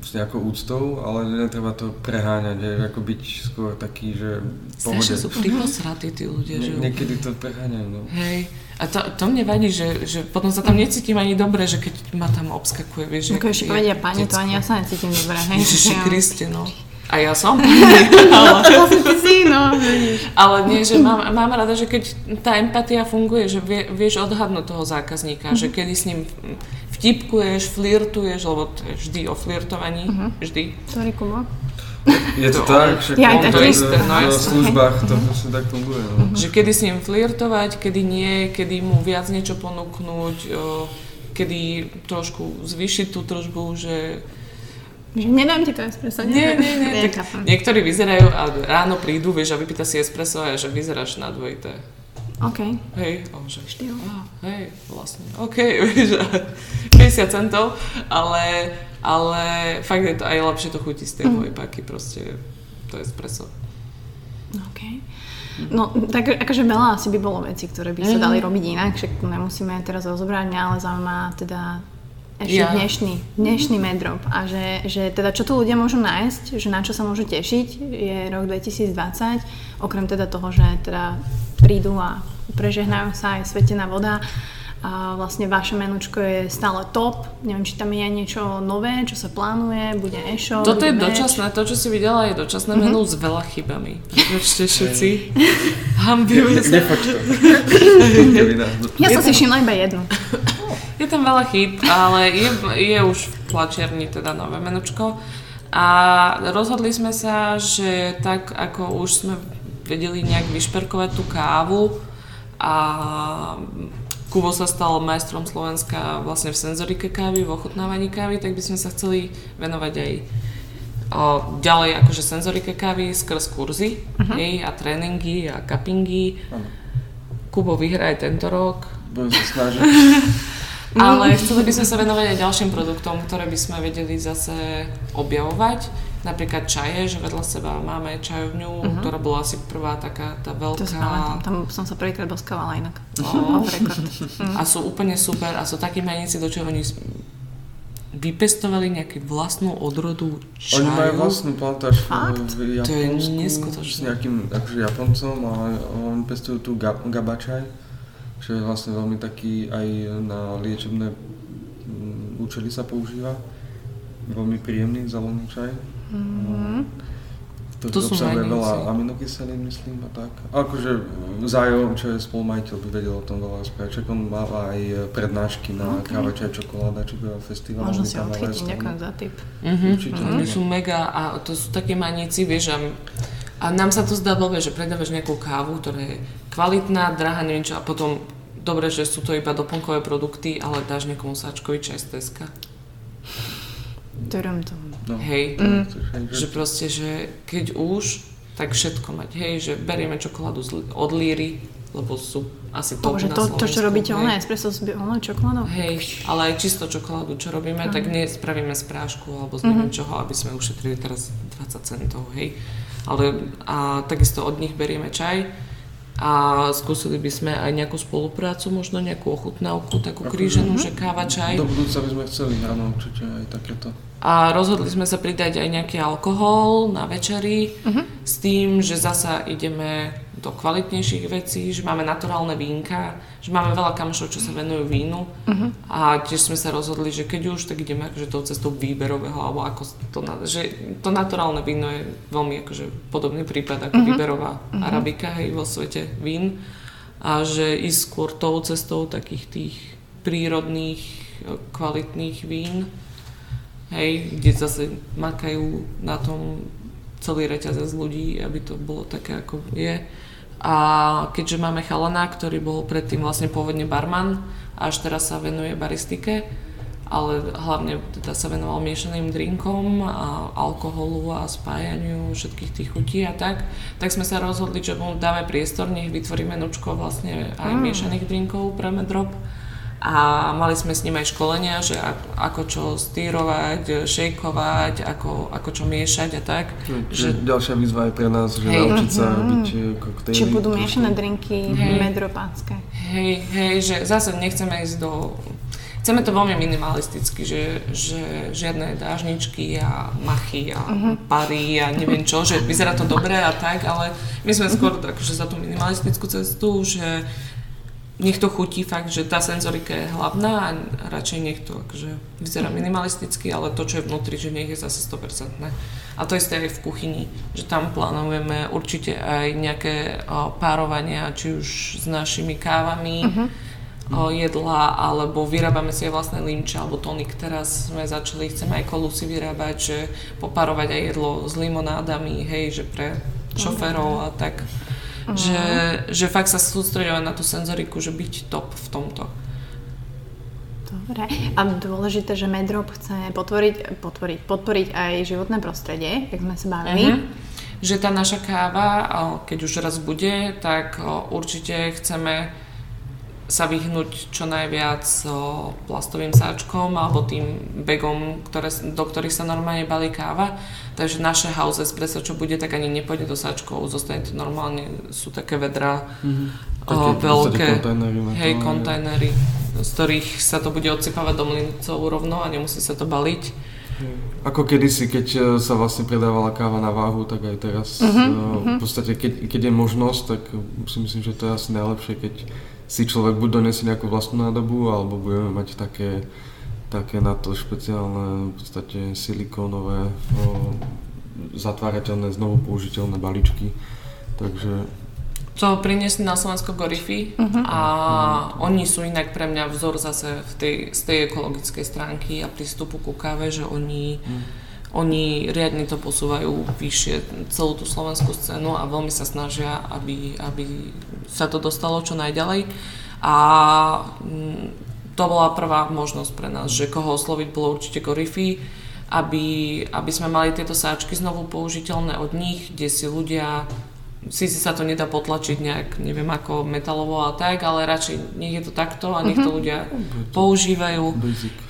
s nejakou úctou, ale netreba to preháňať, je, ako byť skôr taký, že pohode. Strašne sú priposratí tí ľudia, že... Niekedy to preháňajú, no. Hej, a to, to mne vadí, že, že potom sa tam necítim ani dobre, že keď ma tam obskakuje, vieš. Ako ešte povedia pani, to ani ja sa necítim dobre, hej. Ježiši Kriste, no. A ja som. *laughs* ale, si, no, ale nie, že mám, mám rada, že keď tá empatia funguje, že vie, vieš odhadnúť toho zákazníka, mm-hmm. že kedy s ním vtipkuješ, flirtuješ, lebo to vždy o flirtovaní, mm-hmm. vždy. Kubo. Je to, to tak, že ja, to isté, no, v službách to proste tak funguje. No. Mm-hmm. *laughs* Že kedy s ním flirtovať, kedy nie, kedy mu viac niečo ponúknuť, kedy trošku zvyšiť tú trošku, že že nedám ti to espresso, nie, nie, nie. nie tak niektorí vyzerajú a ráno prídu, vieš, a vypýta si espresso a že vyzeráš na dvojité. OK. Hej, on že... Štýl. Ah, hej, vlastne, OK, *laughs* vieš, 50 centov, ale, ale fakt je to aj lepšie to chutí z tej mm. paky, proste to je espresso. OK. No, tak akože veľa asi by bolo veci, ktoré by sa mm. dali robiť inak, však nemusíme teraz rozobrať, ale zaujíma teda ešte ja. dnešný, dnešný medrop a že, že teda čo tu ľudia môžu nájsť, že na čo sa môžu tešiť, je rok 2020, okrem teda toho, že teda prídu a prežehnajú sa aj svetená voda a vlastne vaše menučko je stále top. Neviem, či tam je niečo nové, čo sa plánuje, bude e-shop. Toto je dočasné, to, čo si videla, je dočasné mm-hmm. menu s veľa chybami. Prepačte všetci. *laughs* Hambíme sa. *laughs* Ja som si všimla iba jednu. *laughs* Je tam veľa chýb, ale je, je už v tlačiarni teda nové menučko. A rozhodli sme sa, že tak ako už sme vedeli nejak vyšperkovať tú kávu a Kubo sa stal majstrom Slovenska vlastne v senzorike kávy, v ochutnávaní kávy, tak by sme sa chceli venovať aj o, ďalej akože senzorike kávy skrz kurzy uh-huh. hej, a tréningy a cuppingy. Uh-huh. Kubo vyhrá aj tento rok. Budem sa snažiť. *laughs* Ale chceli by sme sa venovať aj ďalším produktom, ktoré by sme vedeli zase objavovať. Napríklad čaje, že vedľa seba máme čajovňu, uh-huh. ktorá bola asi prvá taká tá veľká. To tam, tam som sa prvýkrát boskávala inak. Oh. *laughs* a sú úplne super a sú takí majníci, do čoho oni vypestovali nejakú vlastnú odrodu čaju. Oni majú vlastnú plantáž v Japonsku. To je neskutočné. S nejakým akože Japoncom a oni pestujú tu gabačaj čo je vlastne veľmi taký aj na liečebné mm, účely sa používa. Veľmi príjemný zelený čaj. Mm-hmm. To, to obsahuje veľa aminokyselín, myslím, a tak. Akože Zajo, čo je spolumajiteľ, by vedel o tom veľa rozprávať. on má aj prednášky na okay. káva, čaj, čokoláda, či by festival. Možno si odchytím, ďakujem za tip. Mm-hmm. Určite. Mm-hmm. Oni sú mega a to sú také maníci, vieš, a a nám sa to zdá blbé, že predávaš nejakú kávu, ktorá je kvalitná, drahá, neviem čo, a potom dobre, že sú to iba doplnkové produkty, ale dáš niekomu sáčkový čaj z Teska. Terem to. No. Hej, mm. že proste, že keď už, tak všetko mať. Hej, že berieme čokoládu od Líry, lebo sú asi top Bože, to, to, čo robíte, ono espresso s ono čokoládou? Hej, ale aj čisto čokoládu, čo robíme, Mhm. tak nespravíme z prášku alebo z neviem čoho, aby sme ušetrili teraz 20 centov, hej. Ale a takisto od nich berieme čaj a skúsili by sme aj nejakú spoluprácu, možno nejakú ochutnávku, takú kríženú, že káva, čaj. Do budúca by sme chceli, áno, určite aj takéto. A rozhodli sme sa pridať aj nejaký alkohol na večeri s tým, že zasa ideme do kvalitnejších vecí, že máme naturálne vínka, že máme veľa kamošov, čo sa venujú vínu. A tiež sme sa rozhodli, že keď už, tak ideme akože tou cestou výberového, alebo ako to, že to naturálne víno je veľmi akože podobný prípad ako výberová arabika hej, vo svete vín. A že ísť skôr tou cestou takých tých prírodných, kvalitných vín, hej, kde zase makajú na tom celý reťazec ľudí, aby to bolo také, ako je. A keďže máme chalana, ktorý bol predtým vlastne pôvodne barman až teraz sa venuje baristike, ale hlavne teda sa venoval miešaným drinkom a alkoholu a spájaniu všetkých tých chutí a tak, tak sme sa rozhodli, že mu dáme priestor, nech vytvorí menučko vlastne aj miešaných drinkov pre Medrop a mali sme s ním aj školenia, že ak- ako čo stýrovať, šejkovať, ako, ako čo miešať a tak. Čiže Že, ďalšia výzva je pre nás, že Hej. naučiť sa robiť eh, koktejly. Či budú miešané drinky Hej. medropácké? hej, hej, že zase nechceme ísť do... Chceme to veľmi minimalisticky, že, že žiadne dážničky a machy a pary a neviem čo, že vyzerá to dobre a tak, ale my sme skôr akože za tú minimalistickú cestu, že nech to chutí fakt, že tá senzorika je hlavná a radšej nech to akože vyzerá minimalisticky, ale to, čo je vnútri, že nech je zase 100%. A to isté aj v kuchyni, že tam plánujeme určite aj nejaké o, párovania, či už s našimi kávami, o, jedla, alebo vyrábame si aj vlastné limče alebo tonik. Teraz sme začali, chceme aj kolusy vyrábať, že popárovať aj jedlo s limonádami, hej, že pre šoférov a tak. Že, že fakt sa sústredovať na tú senzoriku, že byť top v tomto. Dobre. A dôležité, že Medrop chce potvoriť, potvoriť, podporiť aj životné prostredie, jak sme sa bavili. Mhm. Že tá naša káva, keď už raz bude, tak určite chceme sa vyhnúť čo najviac o, plastovým sáčkom alebo tým bagom, ktoré, do ktorých sa normálne balí káva. Takže naše house espresso, čo bude, tak ani nepôjde do sáčkov, zostane to normálne, sú také vedra o, Také v podstate veľké, hej, hej. kontajnery, z ktorých sa to bude odsypávať do mlincov rovno a nemusí sa to baliť. Ako kedysi, keď eh, sa vlastne predávala káva na váhu, tak aj teraz. Uh-huh, v podstate, keď, keď je možnosť, tak si myslím, že to je asi najlepšie, keď si človek buď donesie nejakú vlastnú nádobu, alebo budeme mať také, také na to špeciálne, v podstate silikónové, o, zatvárateľné, znovu použiteľné balíčky. Takže To priniesli na Slovensko Gorify a oni sú inak pre mňa vzor zase v tej, z tej ekologickej stránky a prístupu ku káve, že oni, oni riadne to posúvajú vyššie celú tú slovenskú scénu a veľmi sa snažia, aby, aby sa to dostalo čo najďalej. A mm, to bola prvá možnosť pre nás, že koho osloviť bolo určite Gorify, aby, aby sme mali tieto sáčky znovu použiteľné od nich, kde si ľudia síce sa to nedá potlačiť nejak, neviem ako metalovo a tak, ale radšej nech je to takto a nech to ľudia používajú.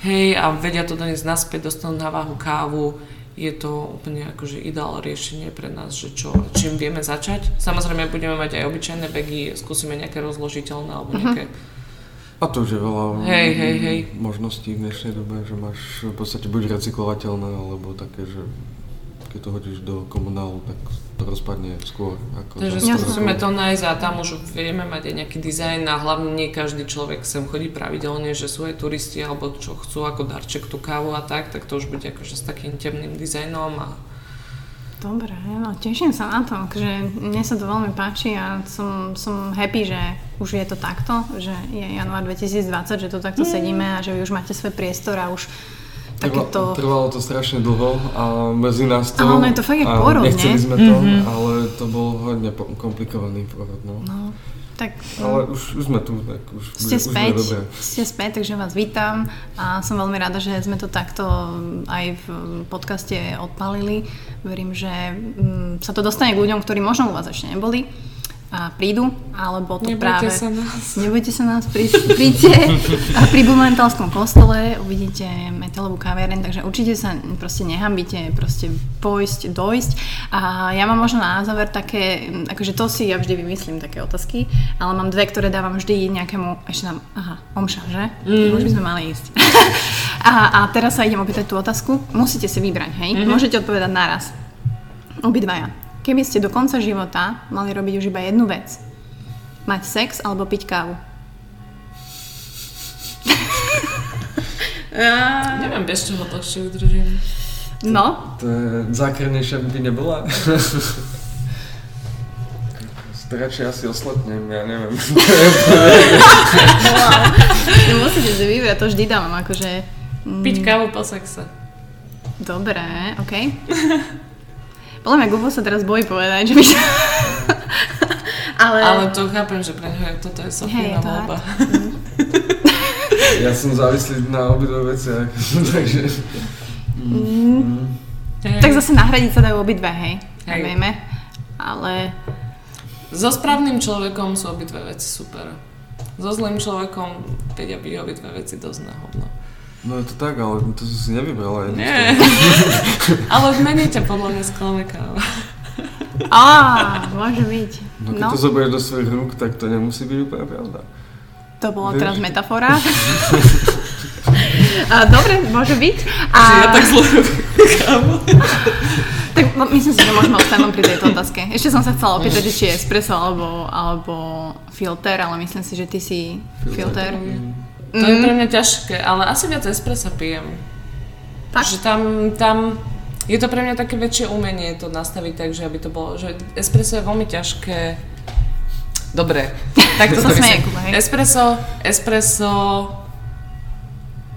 Hej, a vedia to doniesť naspäť, dostanú na váhu kávu. Je to úplne akože ideálne riešenie pre nás, že čo, čím vieme začať. Samozrejme budeme mať aj obyčajné bagy, skúsime nejaké rozložiteľné alebo nejaké... A to už je veľa Hej, hej, hej. možností v dnešnej dobe, že máš v podstate buď recyklovateľné, alebo také, že keď to hodíš do komunálu, tak rozpadne skôr. Ako Takže za 100 skúsime rokov. to nájsť a tam už vieme mať aj nejaký dizajn a hlavne nie každý človek sem chodí pravidelne, že sú aj turisti alebo čo chcú ako darček tú kávu a tak, tak to už bude akože s takým temným dizajnom a Dobre, no teším sa na to, že mne sa to veľmi páči a som, som happy, že už je to takto, že je január 2020, že tu takto sedíme a že vy už máte svoj priestor a už takéto... trvalo to strašne dlho a medzi nás to... Ale ono je to fakt jak a pôrod, Nechceli sme to, ale to bol hodne komplikovaný porod, no. No, tak Ale už, už sme tu, tak už, ste bude, už späť, dobré. ste späť, takže vás vítam a som veľmi rada, že sme to takto aj v podcaste odpalili. Verím, že mm, sa to dostane k ľuďom, ktorí možno u vás ešte neboli a prídu, alebo to Nebojte práve... sa nás. Nebojte sa nás, prí, *laughs* príďte a pri Bumentálskom kostole uvidíte metalovú kaviareň, takže určite sa proste nehambite, proste pojsť, dojsť. A ja mám možno na záver také, akože to si ja vždy vymyslím, také otázky, ale mám dve, ktoré dávam vždy nejakému, ešte nám, aha, omša, že? Mm. Už by sme mali ísť. *laughs* a, a teraz sa idem opýtať tú otázku. Musíte si vybrať, hej? Mm-hmm. Môžete odpovedať naraz. Obidvaja. Keby ste do konca života mali robiť už iba jednu vec, mať sex alebo piť kávu? *laughs* Neviem, bez čoho dlhšie udržím. No, To je zákernejšia by nebola. Radšej asi oslepnem, ja neviem. *laughs* musíte si vybrať, to vždy dávam, akože... mm, Piť kávu po sexe. Dobre, OK. *laughs* Podľa mňa Gubo sa teraz bojí povedať, že by sa... *laughs* Ale... Ale to chápem, že pre je- toto je Hej, Sofína to voľba. *laughs* Ja som závislý na obidve veciach, *laughs* takže... Mm. Hej. Tak zase nahradiť sa dajú obidve, hej. Hej. Vieme. Ale... So správnym človekom sú obidve veci super. So zlým človekom vedia byť obidve veci dosť na hovno. No je to tak, ale to si si nevybrala. Nie. *laughs* Ale v mene ťa podľa mňa sklame káva. Á, môže byť. No keď No, to zoberieš do svojich rúk, tak to nemusí byť úplne pravda. to bola Vieš. teraz metafora. *laughs* A, dobre, môže byť. A, ja tak zle tak no, myslím si, že môžeme len pri tejto otázke. Ešte som sa chcela opýtať, že či je espresso alebo, alebo filter, ale myslím si, že ty si filter. To je pre mňa ťažké, ale asi viac espressa pijem. Tak. Že tam, tam je to pre mňa také väčšie umenie to nastaviť tak, že aby to bolo, že espresso je veľmi ťažké. Dobre, *laughs* tak to. Kuba, hej? Espresso, espresso,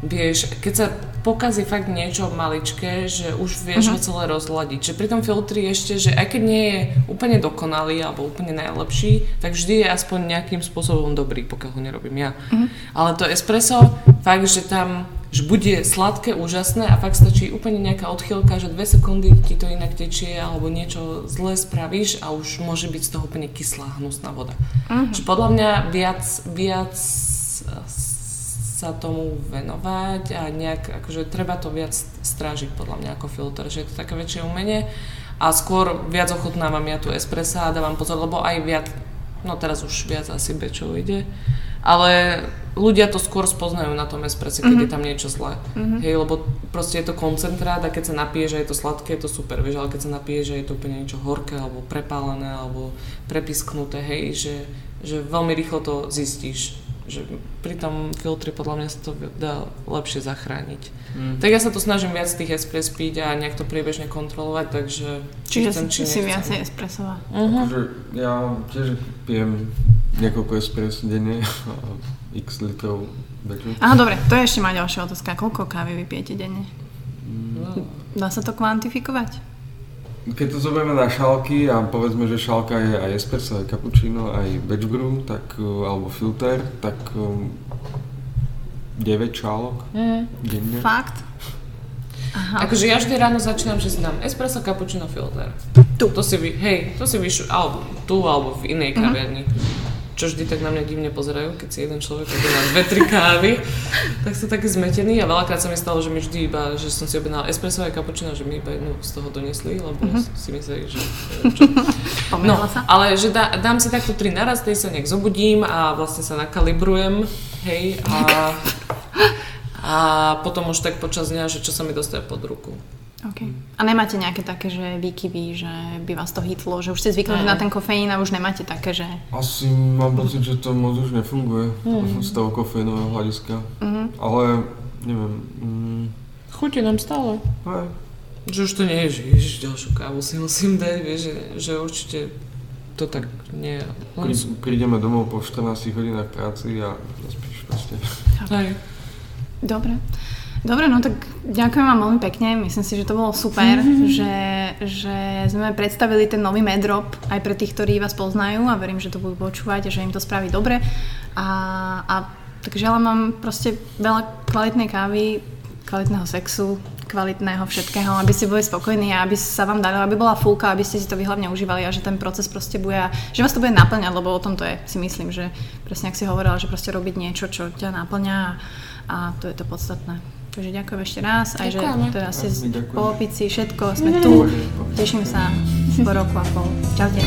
vieš, keď sa pokazí fakt niečo maličké, že už vieš Mhm. ho celé rozladiť. Že pri tom filtri ešte, že aj keď nie je úplne dokonalý alebo úplne najlepší, tak vždy je aspoň nejakým spôsobom dobrý, pokiaľ ho nerobím ja. Mhm. Ale to espresso, fakt, že tam že bude sladké, úžasné a fakt stačí úplne nejaká odchýlka, že dve sekundy ti to inak tečie alebo niečo zlé spravíš a už môže byť z toho úplne kyslá, hnusná voda. Mhm. Že podľa mňa viac, viac sa tomu venovať a nejak, akože treba to viac strážiť podľa mňa ako filter, že je to také väčšie umenie. A skôr viac ochutnávam ja tu espressa a dávam pozor, lebo aj viac, no teraz už viac asi bečov ide, ale ľudia to skôr spoznajú na tom espresse, keď je tam niečo zlé. Hej, lebo proste je to koncentrát a keď sa napije, že je to sladké, je to super, vieš, ale keď sa napije, že je to úplne niečo horké alebo prepálené alebo prepisknuté, hej, že, že veľmi rýchlo to zistíš že pri tom filtri podľa mňa sa to dá lepšie zachrániť. Mm. Tak ja sa tu snažím viac tých espres piť a nejak to priebežne kontrolovať, takže Čiže chcem, si, či si viacej espressová. Uh-huh. Akože ja tiež pijem niekoľko espres denne a *laughs* x litrov beču. Aha, dobre, to je ešte moja ďalšia otázka. Koľko kávy vypijete denne? No. Dá sa to kvantifikovať? Keď to zoberieme na šálky a povedzme, že šálka je aj espresso, aj cappuccino, aj batch brew, tak, uh, alebo filter, tak um, 9 šálok Mm. denne. Fakt? Aha. Akože ja vždy ráno začínam, že si dám espresso, cappuccino, filter. Tu. To si vy, hej, to si vyšu, alebo tu, alebo v inej Mhm. kaviarni. Čo vždy tak na mňa divne pozerajú, keď si jeden človek objedná dve, tri kávy, tak sú taký zmetený a veľakrát sa mi stalo, že mi vždy iba, že som si objednala espresso a cappuccino, že mi iba jednu z toho donesli, lebo si mysleli, že čo. No, ale že dá, dám si takto tri naraz, tej sa nejak zobudím a vlastne sa nakalibrujem, hej, a, a potom už tak počas dňa, že čo sa mi dostane pod ruku. Okay. A nemáte nejaké také, že výkyvy, že by vás to hitlo, že už ste zvykli na ten kofeín a už nemáte také, že... Asi mám pocit, že to moc už nefunguje z toho kofeínového hľadiska. Mhm. Ale neviem, mm, Chutí nám stále. aj, Že už to nie je, že ježiš, ďalšiu kávu si musím dať, vieš, že, že určite to tak nie je. Len prídeme domov po 14 hodinách práci a nespíš proste. Hej. Dobre. Dobre, no tak ďakujem vám veľmi pekne. Myslím si, že to bolo super, mhm. že, že sme predstavili ten nový medrop aj pre tých, ktorí vás poznajú a verím, že to budú počúvať a že im to spraví dobre. A, a tak želám vám proste veľa kvalitnej kávy, kvalitného sexu, kvalitného všetkého, aby ste boli spokojní a aby sa vám dalo, aby bola fúka, aby ste si to vy hlavne užívali a že ten proces proste bude, a že vás to bude naplňať, lebo o tom to je, si myslím, že presne ak si hovorila, že proste robiť niečo, čo ťa naplňa a, a to je to podstatné. Takže ďakujem ešte raz, aj že je asi po opici, všetko, sme mhm. tu, teším sa po roku a pol. Čaute.